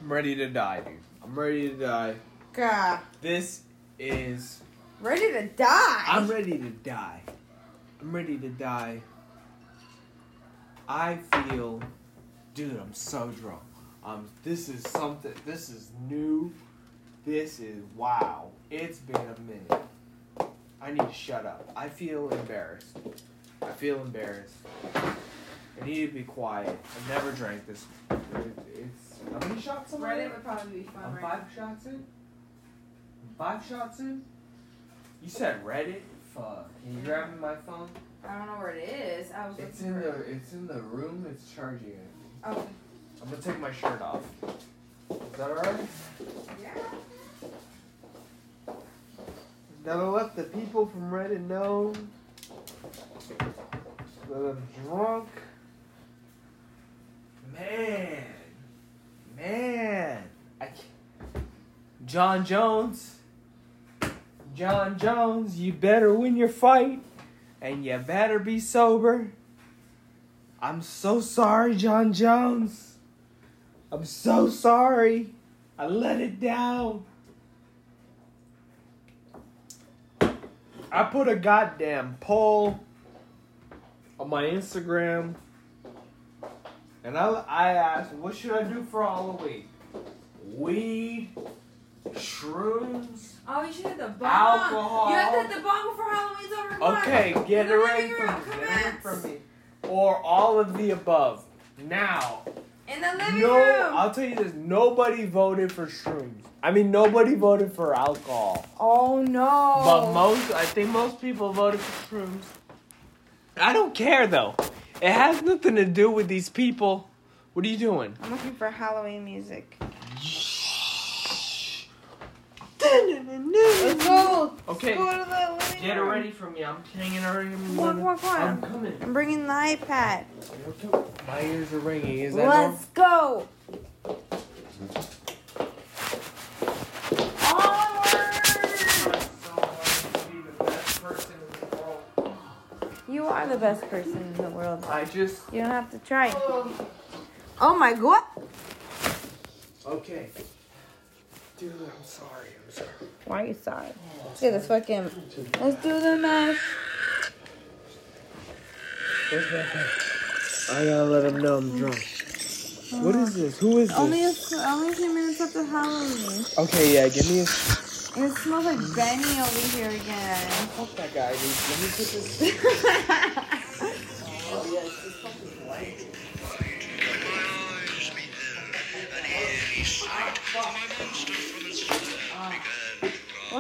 I'm ready to die, dude. I'm ready to die. God. This is. Ready to die. I'm ready to die. I'm ready to die. I feel. Dude, I'm so drunk. Um, this is something. This is new. This is wow. It's been a minute. I need to shut up. I feel embarrassed. I feel embarrassed. I need to be quiet. I've never drank this. It- It's how many shots am I? Reddit would probably be fun. I'm right five shots in. Five shots in. You said Reddit. Fuck. Can you grab me my phone? I don't know where it is. I was It's in the. It's in the room. It's charging it. Oh, I'm gonna take my shirt off. Is that alright? yeah. Gotta let the people from Reddit know that I'm drunk. Man, man, I can't. Jon Jones, Jon Jones, you better win your fight, and you better be sober. I'm so sorry, Jon Jones. I'm so sorry. I let it down. I put a goddamn poll on my Instagram And I, I asked, what should I do for Halloween? Weed, shrooms. Oh, you should hit the. Alcohol. You have to hit the bomb before Halloween's over. Come on. Okay, get it ready for me. Get it for me. Or all of the above. Now, In the living no, room. I'll tell you this: nobody voted for shrooms. I mean, nobody voted for alcohol. oh no. But most, I think most people voted for shrooms. I don't care though. It has nothing to do with these people. What are you doing? I'm looking for Halloween music. Let's go. Okay, Go to the get it room. ready for me. I'm hanging already. Come on, come on, I'm coming. I'm bringing the iPad. My ears are ringing. Is that? Let's go. Onward. You are the best person in the world. I just You don't have to try. Oh my god. okay. Dude, I'm sorry. I'm sorry. Why are you sorry? Let's get this fucking. Let's do the mash. Where's my pen? I gotta let him know I'm drunk. What is this? Who is this? Only a, only a few minutes after Halloween. Okay, yeah, give me a. It smells like Benny over here again. Fuck that guy, dude. Let me put this. Oh, yeah, What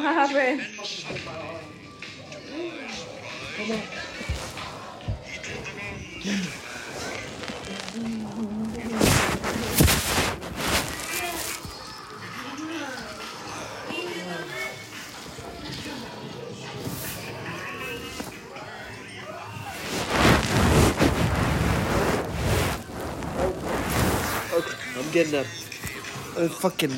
happened? Okay, I'm getting up. Uh, fucking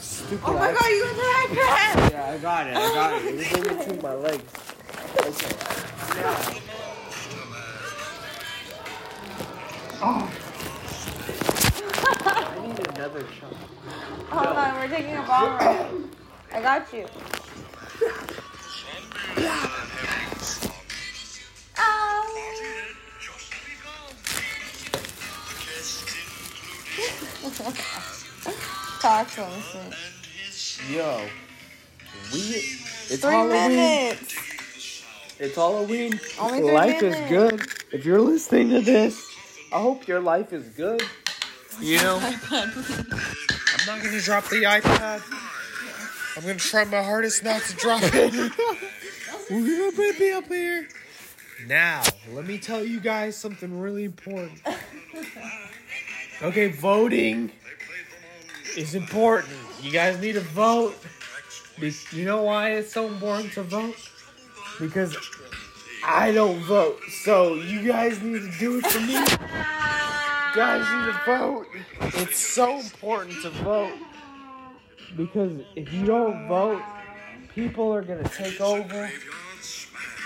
stupid. Oh my god, you got the iPad! Yeah, I got it. I got it. It was in between my legs. Okay. Now. Oh. I need another shot. Hold on, we're taking a bomb right. I got you. Ow. Talk to him. Yo, we. It's Three Halloween. minutes. It's Halloween. Only three life is good. If you're listening to this, I hope your life is good. You know, I'm not gonna drop the iPad. I'm gonna try my hardest not to drop it. We're gonna be up here. Now, let me tell you guys something really important. Okay, voting is important. You guys need to vote. You know why it's so important to vote? Because I don't vote. So you guys need to do it for me. Guys need to vote. It's so important to vote. Because if you don't vote, people are gonna take over.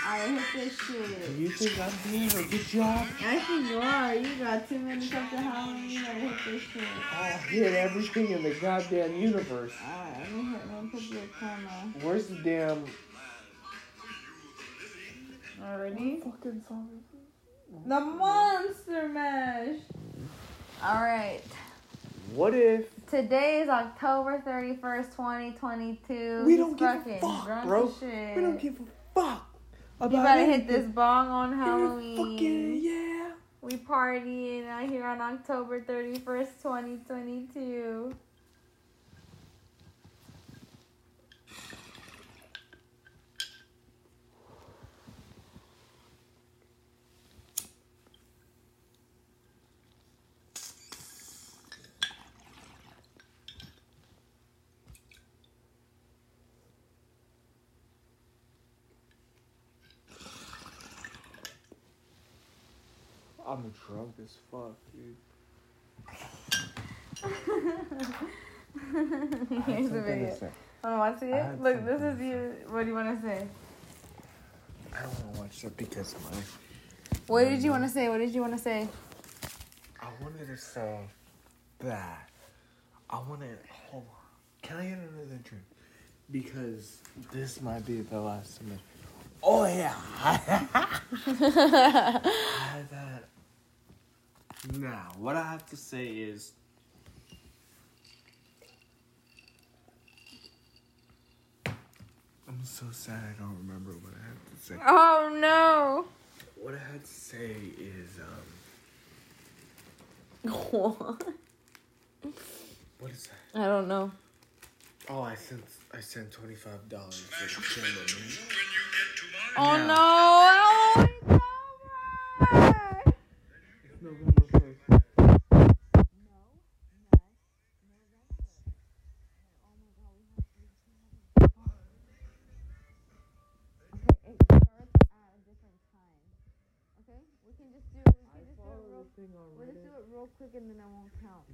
I hit this shit. You think I'm doing a good job? I think you are. You got two minutes after Halloween. I hit this shit. I'll hit everything in the goddamn universe. Alright, let me hit. Let me put your camera. Where's the damn Already? fucking song? The Monster Mash. Alright. What if Today is October 31st, 2022. we don't give a fuck, bro? Shit. We don't give a fuck about You better hit this bong on Fucking Halloween. yeah. We partying out here on October 31st, 2022. Drunk as fuck, dude. Here's the video. Wanna watch it? Look, this is you. What do you want to say? I don't want to watch that because my What did you want to say? What did you want to say? I wanted to say that I wanted. Hold on. Can I get another drink? Because this might be the last time. Oh yeah. I had that. Now, what I have to say is. I'm so sad I don't remember what I had to say. Oh no. What I had to say is, um, What? what is that? I don't know. Oh, I sent I sent twenty five dollars for the. Oh Yeah. no. Oh, just do it real. We'll just do it real quick and then I won't count.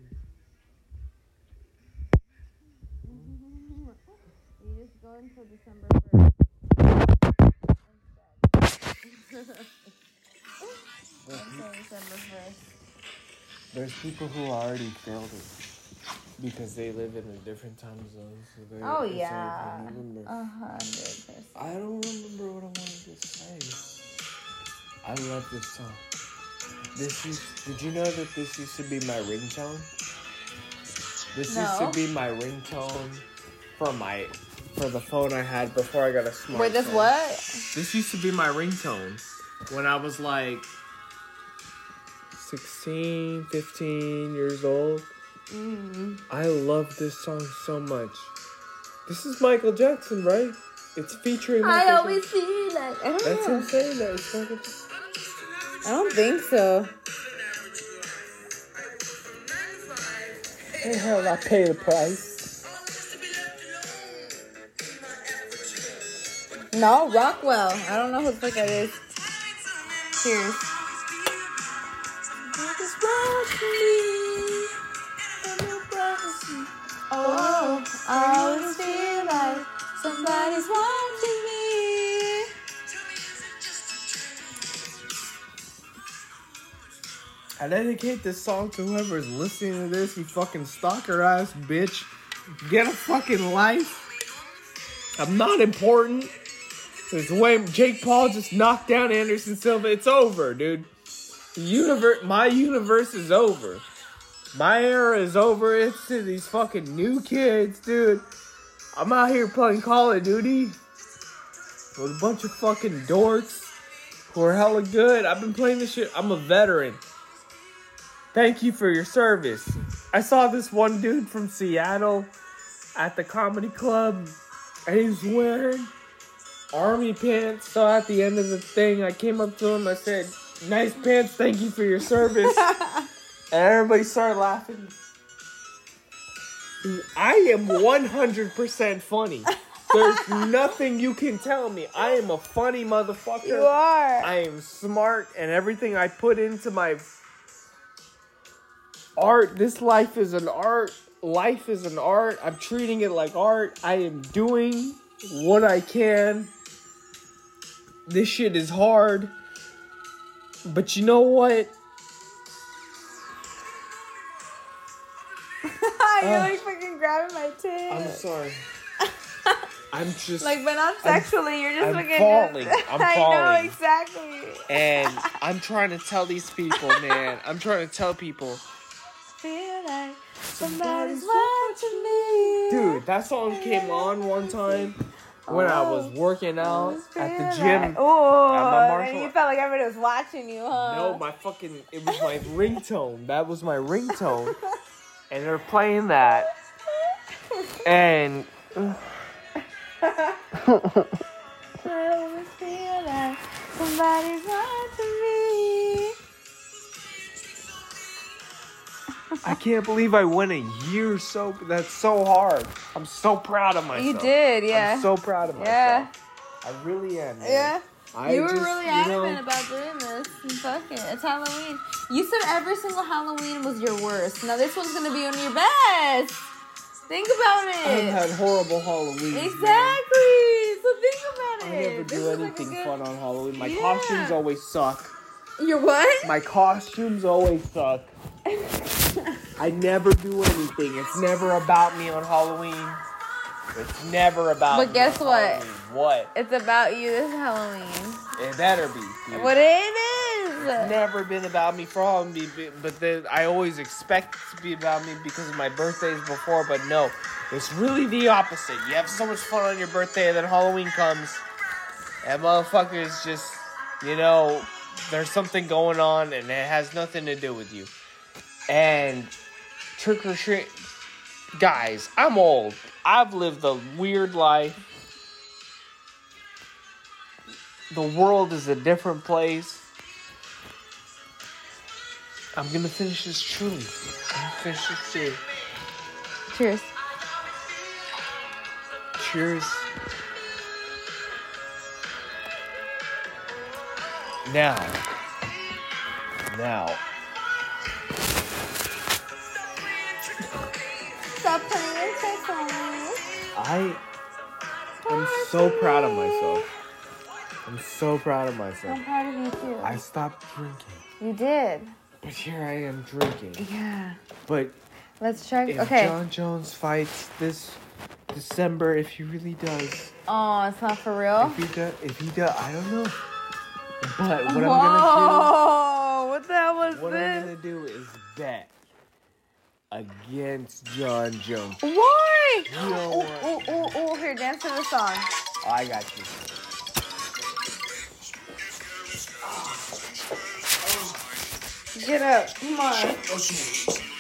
you just go until December first. until December first. There's people who already failed it because they live in a different time zone. So they Oh yeah, like November. a hundred percent. I don't remember what I wanted to say. I love this song. This is. Did you know that this used to be my ringtone? This used to be my ringtone for my for the phone I had before I got a smartphone. Wait, this what? This used to be my ringtone when I was like 16, 15 years old. Mm. I love this song so much. This is Michael Jackson, right? It's featuring Michael I always Jackson. feel like I don't That's know. him saying that. I don't think so. Hey, hell, I pay the price. No, Rockwell. I don't know who the fuck that is. Cheers. Oh, oh I always feel like somebody's watching I dedicate this song to whoever is listening to this, you fucking stalker ass bitch. Get a fucking life. I'm not important. The way Jake Paul just knocked down Anderson Silva. It's over, dude. The universe, my universe is over. My era is over. It's to these fucking new kids, dude. I'm out here playing Call of Duty with a bunch of fucking dorks who are hella good. I've been playing this shit. I'm a veteran. Thank you for your service. I saw this one dude from Seattle at the comedy club, and he's wearing army pants. So at the end of the thing, I came up to him. I said, "Nice pants. Thank you for your service." and everybody started laughing. I am 100% funny. There's nothing you can tell me. I am a funny motherfucker. You are. I am smart, and everything I put into my art, this life is an art. Life is an art. I'm treating it like art. I am doing what I can. This shit is hard. But you know what? You're Ugh. like fucking grabbing my tit. I'm sorry. I'm just like, but not I'm- sexually. You're just I'm fucking. falling. Just, I'm falling. I know exactly. and I'm trying to tell these people, man. I'm trying to tell people, Feel like somebody's watching me. dude. That song came on one time when I was oh, working out at the gym. Oh, at my oh, martial- and you felt like everybody was watching you, huh? No, my fucking it was my ringtone. That was my ringtone, and they're playing that, and I always feel like somebody's watching me. I can't believe I went a year so. That's so hard. I'm so proud of myself. You did, yeah. I'm so proud of myself. Yeah. I really am. Man. yeah. I you were just, really you adamant know, about doing this. And Fuck it. It's Halloween. You said every single Halloween was your worst. Now this one's gonna be on your best. Think about it. I've had horrible Halloween. exactly. So think about it. I never This do is like anything good- fun on Halloween. My Yeah. costumes always suck. Your what? My costumes always suck. I never do anything. It's never about me on Halloween. It's never about But me guess what? Halloween. What? It's about you this Halloween. It better be. Dude. What it is. It's never been about me for Halloween, but then I always expect it to be about me because of my birthdays before. But no, it's really the opposite. You have so much fun on your birthday, and then Halloween comes, and motherfuckers just, you know, there's something going on, and it has nothing to do with you. And trick or treat, guys, I'm old. I've lived a weird life. The world is a different place. I'm gonna finish this truly. I'm gonna finish this truly. Cheers. Cheers. Now. Now. I am so proud of myself. I'm so proud of myself. I'm proud of you too. I stopped drinking. You did. But here I am drinking. Yeah. But Let's try. if okay. Jon Jones fights this December, if he really does, Oh, it's not for real. if he does, if he does, I don't know. But what I'm gonna Whoa! What the hell was do, what this? I'm gonna do is bet against Jon Jones. Why? You know Ooh, what? ooh, ooh, ooh! Here, dance to the song. I got you. Get up! Come on. Oh,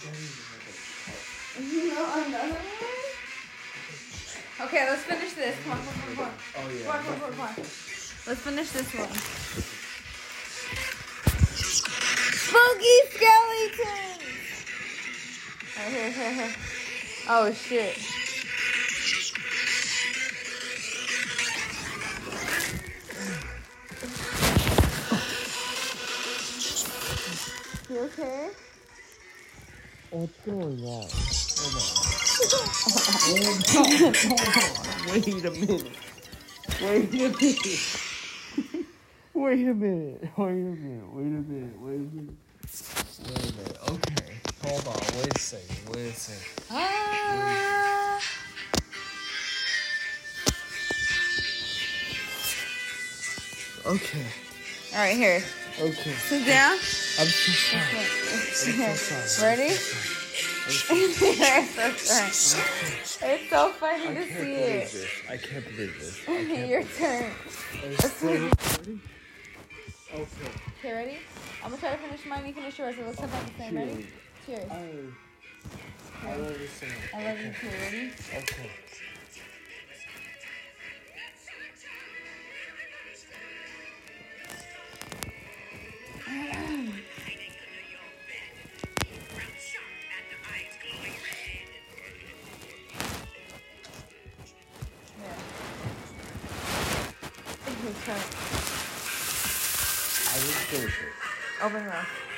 I think I need to make a No, another one? Okay, let's finish this. Come on, come on, come on. Oh yeah. Come on, come on, come on. Let's finish this one. Spooky skeletons! Right here, here, here. Oh shit. You okay? on. Wait a minute. Wait a minute. Wait a minute. Wait a minute. Wait a minute. Wait a minute. Wait a minute. Okay. Hold on. Wait a second. Wait a second. Okay. All right, here. Okay. Sit down. I'm so sorry. I'm so sorry. Ready? it's so funny. It's so funny I to can't see believe it. this. I can't believe this. I can't Your turn. believe this. Ready? Okay. Okay, ready? I'm gonna try to finish mine. You finish yours. It looks about the same. Ready? Cheers. I, I love you so much. I love you too. Ready? Okay. I didn't finish it. Open mouth.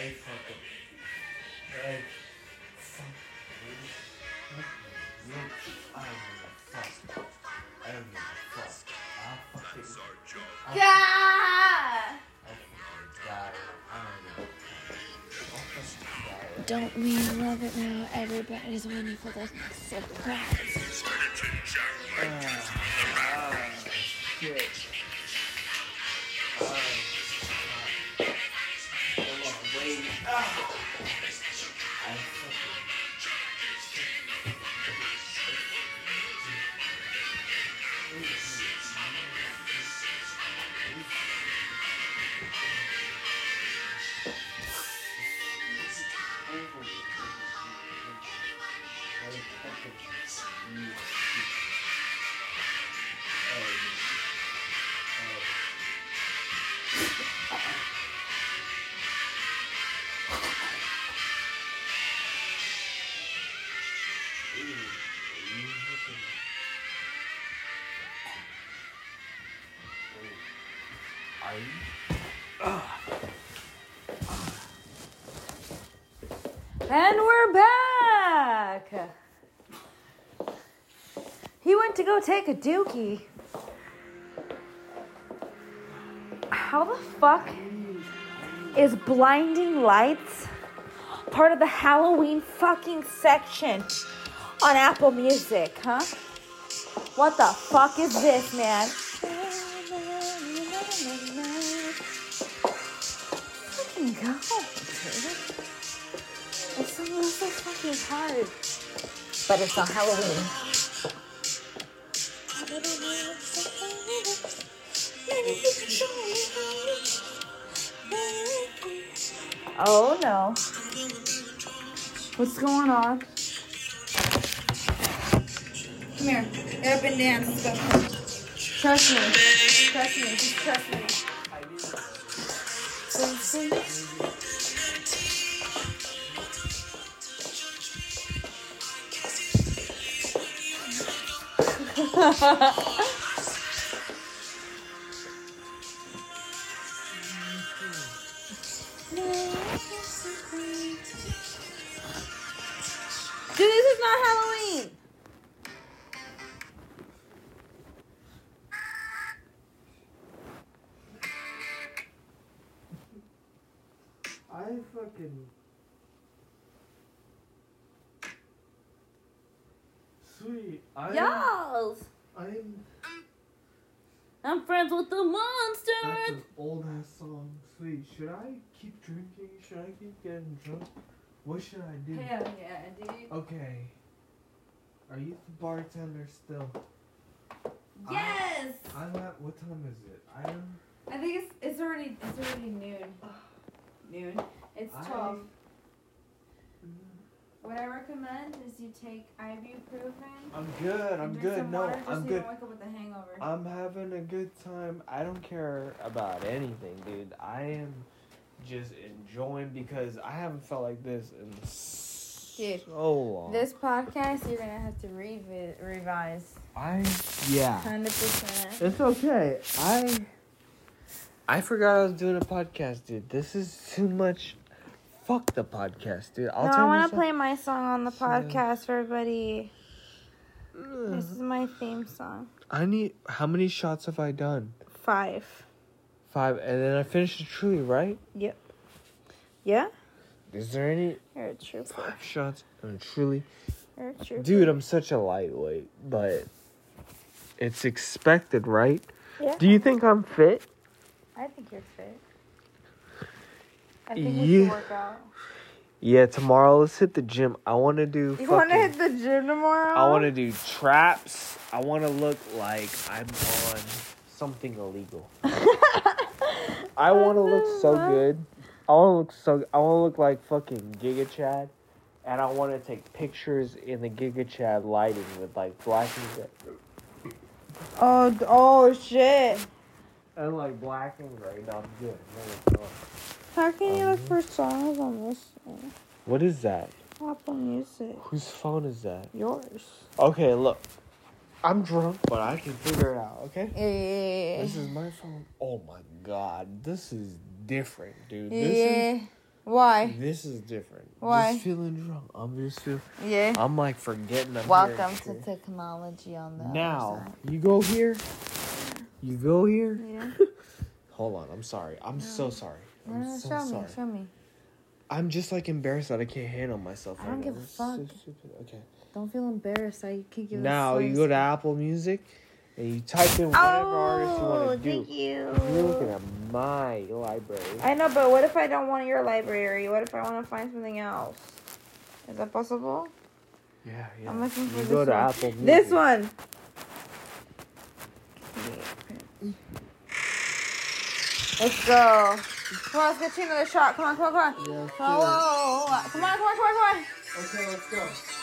I fucking. I fuck. I don't give a fuck. I don't give a fuck. Fucking. I'll Yeah. Fucking don't fuck. I'll fucking die. Don't we love it now? Everybody's waiting for the surprise. Shit. To go take a dookie. How the fuck is blinding lights part of the Halloween fucking section on Apple Music, huh? What the fuck is this, man? Fucking go, is so fucking hard. But it's on Halloween. Oh no. What's going on? Come here. Get up and dance. Trust me. Trust me. Just trust me. Dude, this is not Halloween. I fucking. Sweet. I. Yes. I'm. I'm friends with the That's an old ass song. Sweet. Should I keep drinking? Should I keep getting drunk? What should I do? Hell yeah, dude. Okay. Are you the bartender still? Yes. I'm at. What time is it? I am. I think it's it's already it's already noon. Noon. It's I- twelve. Mm. What I recommend is you take ibuprofen. I'm good. I'm good. No, I'm so you good. don't wake up with a hangover. I'm having a good time. I don't care about anything, dude. I am just enjoying because I haven't felt like this in Dude, so long. this podcast you're gonna have to revi- revise. I yeah. Hundred percent. It's okay. I I forgot I was doing a podcast, dude. This is too much. Fuck the podcast, dude. I'll No, I want to play my song on the podcast for everybody. This is my theme song. I need. How many shots have I done? Five. Five, and then I finished it truly, right? Yep. Yeah? Is there any You're a five shots? And truly. You're a trooper. Dude, I'm such a lightweight, but it's expected, right? Yeah. Do you think I'm fit? I think you're fit. I think we Yeah. should work out. Yeah, tomorrow let's hit the gym. I want to do. You want to hit the gym tomorrow? I want to do traps. I want to look like I'm on something illegal. I want to look so good. I want to look so. I want to look like fucking Giga Chad, and I want to take pictures in the Giga Chad lighting with like black and gray, Oh, oh shit. and like black and gray. No, I'm good. No. How can you Um, look for songs on this thing? What is that? Apple Music. Whose phone is that? Yours. Okay, look. I'm drunk, but I can figure it out, okay? Yeah, yeah, yeah. This is my phone. Oh my god, this is different, dude. yeah. This yeah. is Why? this is different. Why? Just feeling drunk. I'm just feel, Yeah. I'm like forgetting. I'm Welcome here. to technology on the now. You go here. You go here. Yeah. Hold on. I'm sorry. I'm so sorry. I'm no, so show sorry. me, show me. I'm just like embarrassed that I can't handle myself. I don't right give now. a is so fuck. Okay. Don't feel embarrassed. I can give Now you go to Apple Music and you type in whatever artist you want to oh, do. Oh, thank you. You're looking at my library. I know, but what if I don't want your library? What if I want to find something else? Is that possible? Yeah, yeah. I'm looking for you this go to one. Apple Music. This one. Let's go. Come on, let's get you another shot. Come on, come on, come on. Yeah, Come on, whoa, whoa, whoa. come on, come on, come on, come on. Okay, let's go.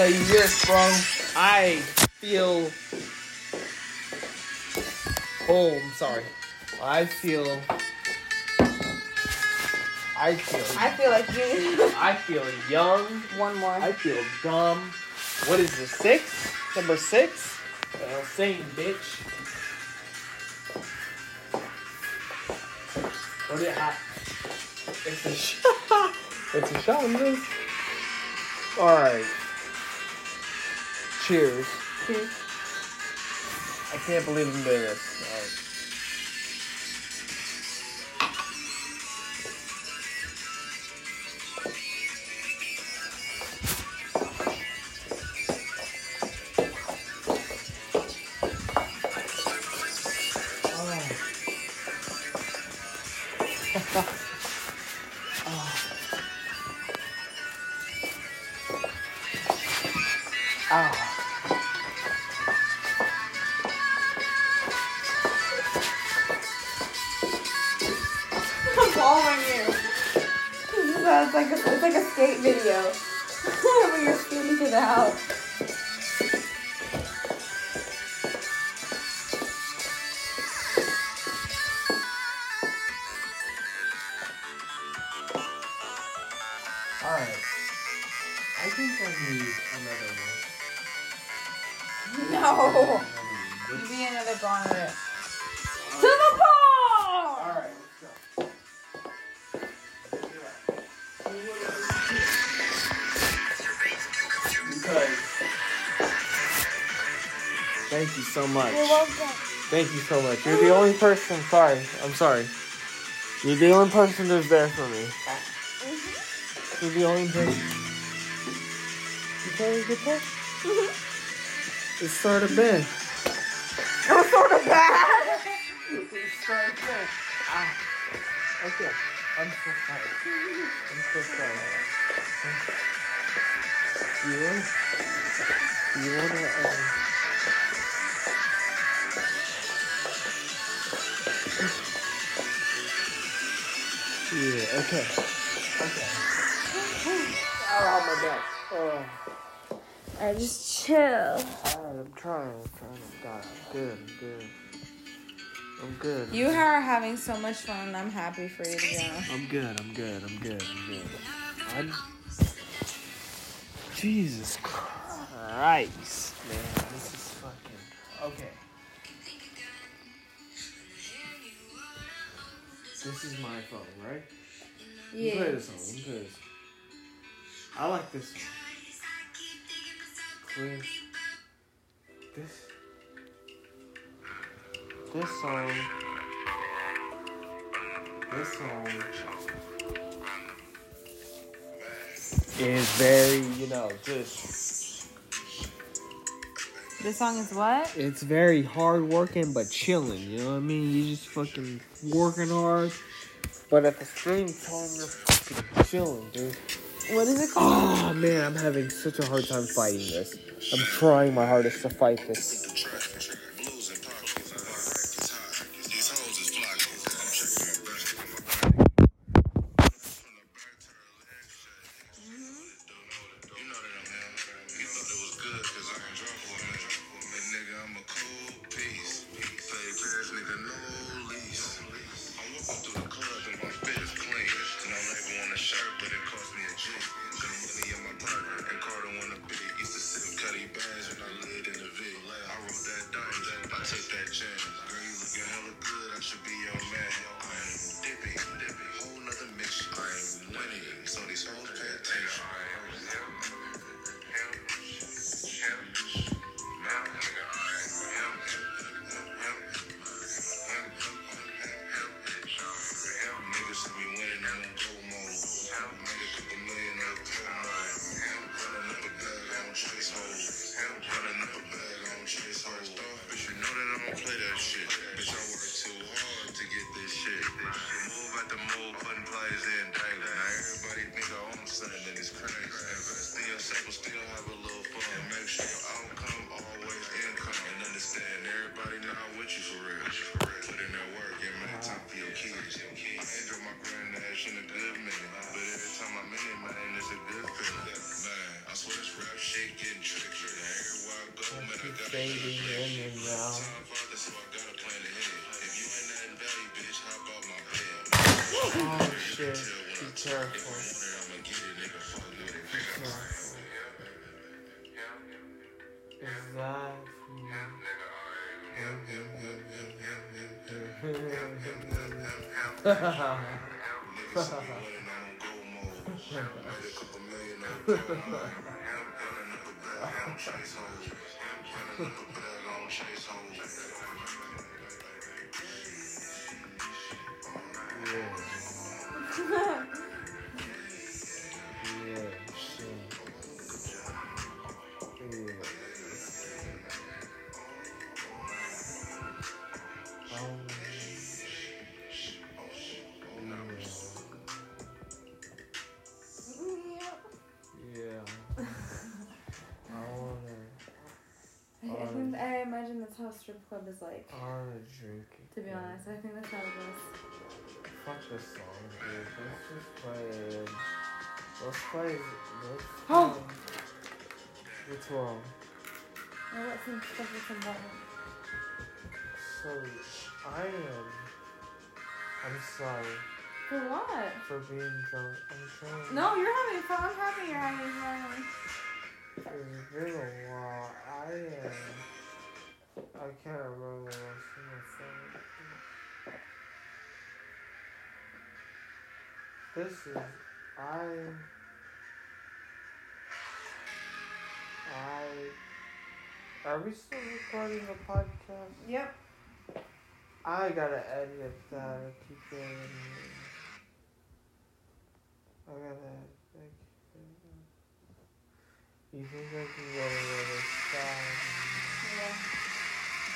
Tell you this, bro. I feel. Oh, I'm sorry. I feel. I feel. I feel like you. I feel young. One more. I feel dumb. What is this? Six? Number six? Well, same bitch. What do you have? It's a shot. it's a shot, man. Alright. Cheers. Cheers. I can't believe I'm doing this. So much. You're welcome. Thank you so much. You're the only person. Sorry, I'm sorry. You're the only person that's there for me. You're the only person. You play a guitar? It started bad. It was sort of bad. It started bad. Ah. Okay. I'm so sorry. I'm so sorry. You want? You wanna? Um, Okay. Okay. Oh my god. Oh. I just chill. I'm trying. I'm trying to die. I'm good. I'm good. I'm good. You are having so much fun, and I'm happy for you to be honest. I'm good. I'm good. I'm good. I'm good. I'm. Jesus Christ, man. This is fucking. Okay. This is my phone, right? You play this song. Play this. I like this song. Clean. This. This song. This song is very, you know, just. This song is what? It's very hard working but chilling, you know what I mean? You just fucking working hard, but at the same time, you're fucking chilling, dude. What is it called? Oh man, I'm having such a hard time fighting this. I'm trying my hardest to fight this. Million how strip club is like. I wanna. To be honest, I think that's how it goes. Fuck this song, dude. Let's just play. Let's play. Let's play. Oh. What's wrong? I got some stuff with some button. So, I am. I'm sorry For what? for being drunk. I'm trying. No, you're having fun. I'm happy you're having fun. It's been a while. I am. I can't remember what's in my phone. This is. I. I. Are we still recording the podcast? Yep. I gotta edit that. Keep it in. I gotta. Can't- You think I can get a little side?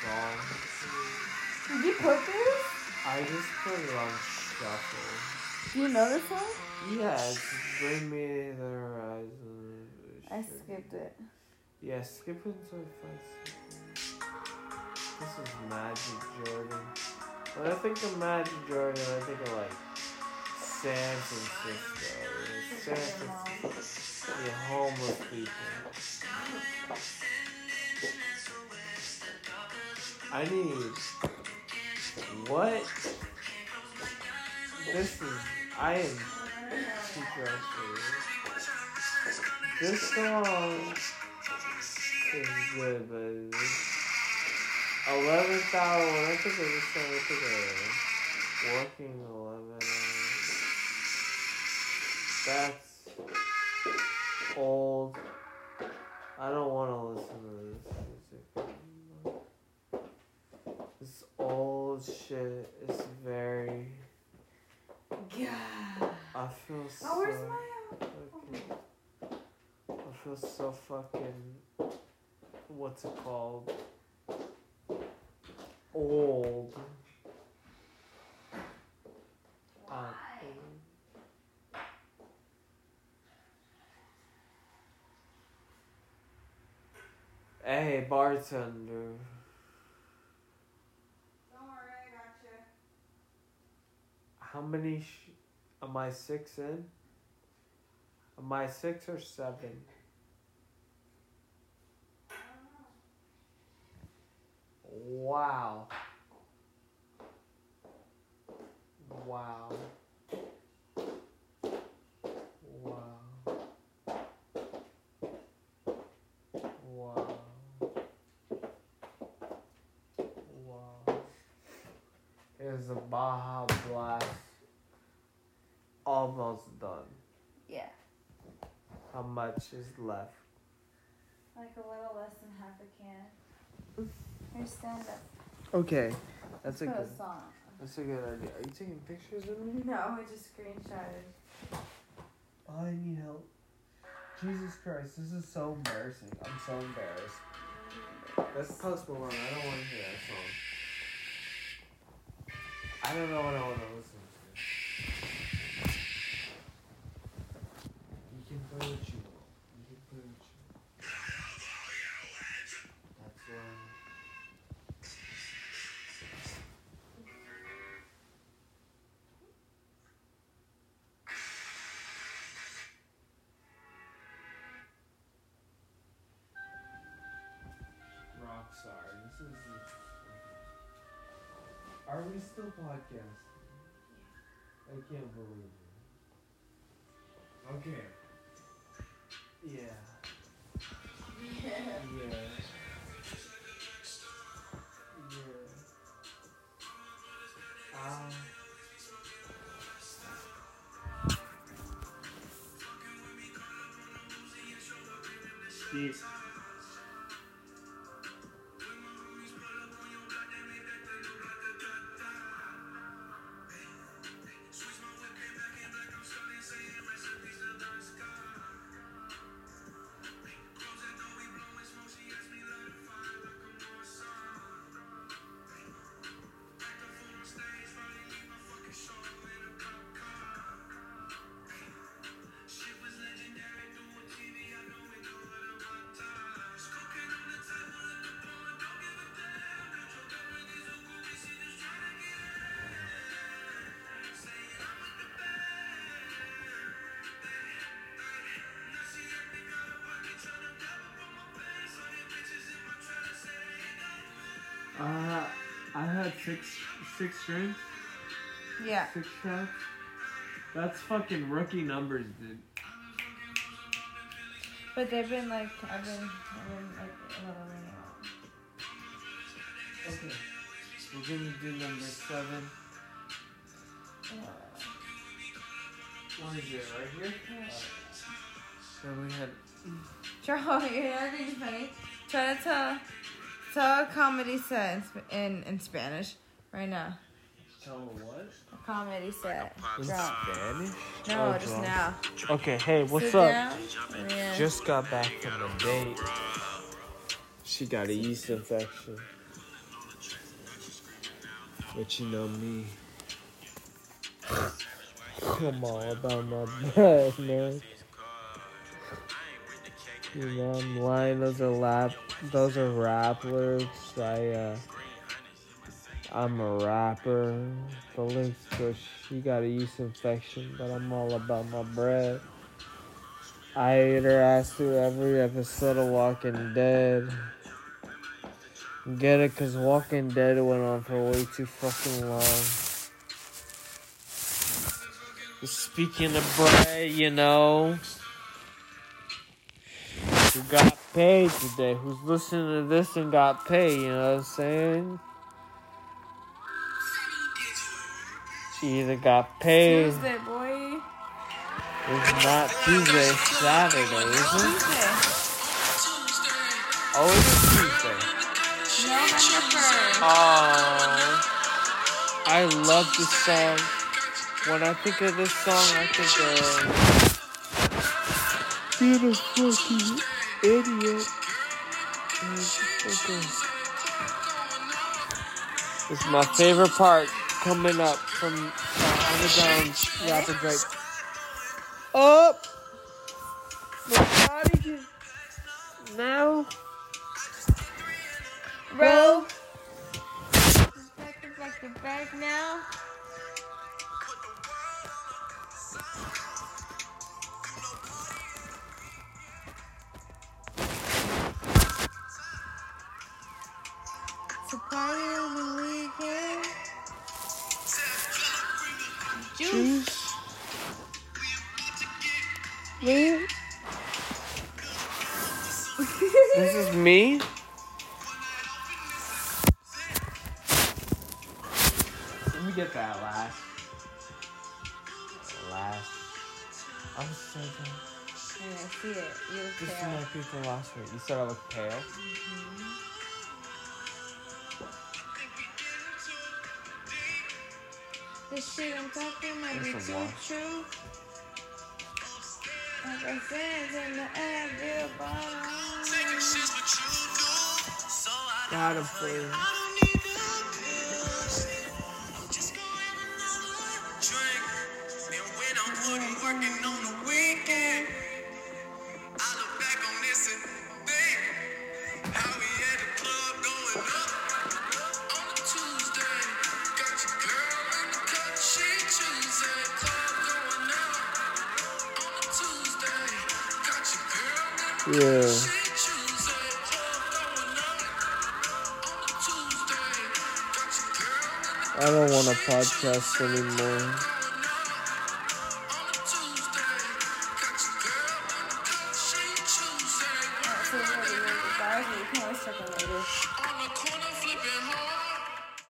Bring me the horizon. Fucking song. Did you put this? I just put it on shuffle. Do you know this one? Yes. Bring Me the Horizon. I skipped it. Yeah, skip it until seconds. This is Magic Jordan. When I think of Magic Jordan, I think of like San Francisco. San Francisco. Yeah, homeless people. I need. What? This is. I am. This song is good, but this. 11th hour, when I this song, I working 11 hours. That's old. I don't want to listen to this music anymore. This old shit is very. God. I feel so. Oh, where's my? fucking- I feel so fucking. What's it called? Old. Uh, hey, bartender. Don't worry, I got. How many sh- am I six in? Am I six or seven? Wow. Wow. Here's a Baja Blast. Almost done. Yeah, How much is left? like a little less than half a can. Here's stand up. Okay, that's a good. a song. That's a good idea. Are you taking pictures of me? No, I just screenshotted. Oh, I need help. Jesus Christ, this is so embarrassing. I'm so embarrassed. Mm-hmm. Let's post Malone. I don't want to hear that song. I don't know what I want to listen to. You can play what you we still podcasting? I can't believe it. Okay. Yeah. Yeah. Yeah. Um. Steve. Had six six strings, Yeah. six tracks. That's fucking rookie numbers, dude. But they've been like, I've been, I've been like a little ring out. Okay. We're gonna do number seven. Uh, What is it, right here? yeah. Then we had Try, you know, funny. Try to tell, tell a comedy set in, in, in Spanish right now. Tell me what? A comedy set. In Drop. Spanish? No, Oh, just drop. now. Okay, hey, what's Sit up? down. Yeah. Just got back from a date. She got a yeast infection. But you know me. Come on, about my breath, man. I'm lying. Those are lap. Those are rap lyrics. I uh, I'm a rapper. The lyrics go, she got a yeast infection, but I'm all about my bread. I eat her ass through every episode of Walking Dead. Get it? Cause Walking Dead went on for way too fucking long. Speaking of bread, you know. Who got paid today? Who's listening to this and got paid? You know what I'm saying? She either got paid. Tuesday, boy. It's not Tuesday, it's Saturday, isn't it? Tuesday. Oh, it's Tuesday. November 1st. Oh, I love this song. When I think of this song, I think of being a fucking idiot. It's my favorite part coming up from uh, Underground rapper Drake. Up, nobody can now. Bro. Back back back now. Pale. my people last week. You said I look pale? This shit I'm talking might be That's a too wash. true. Like I said, in the air, real bottom. Got him podcast anymore.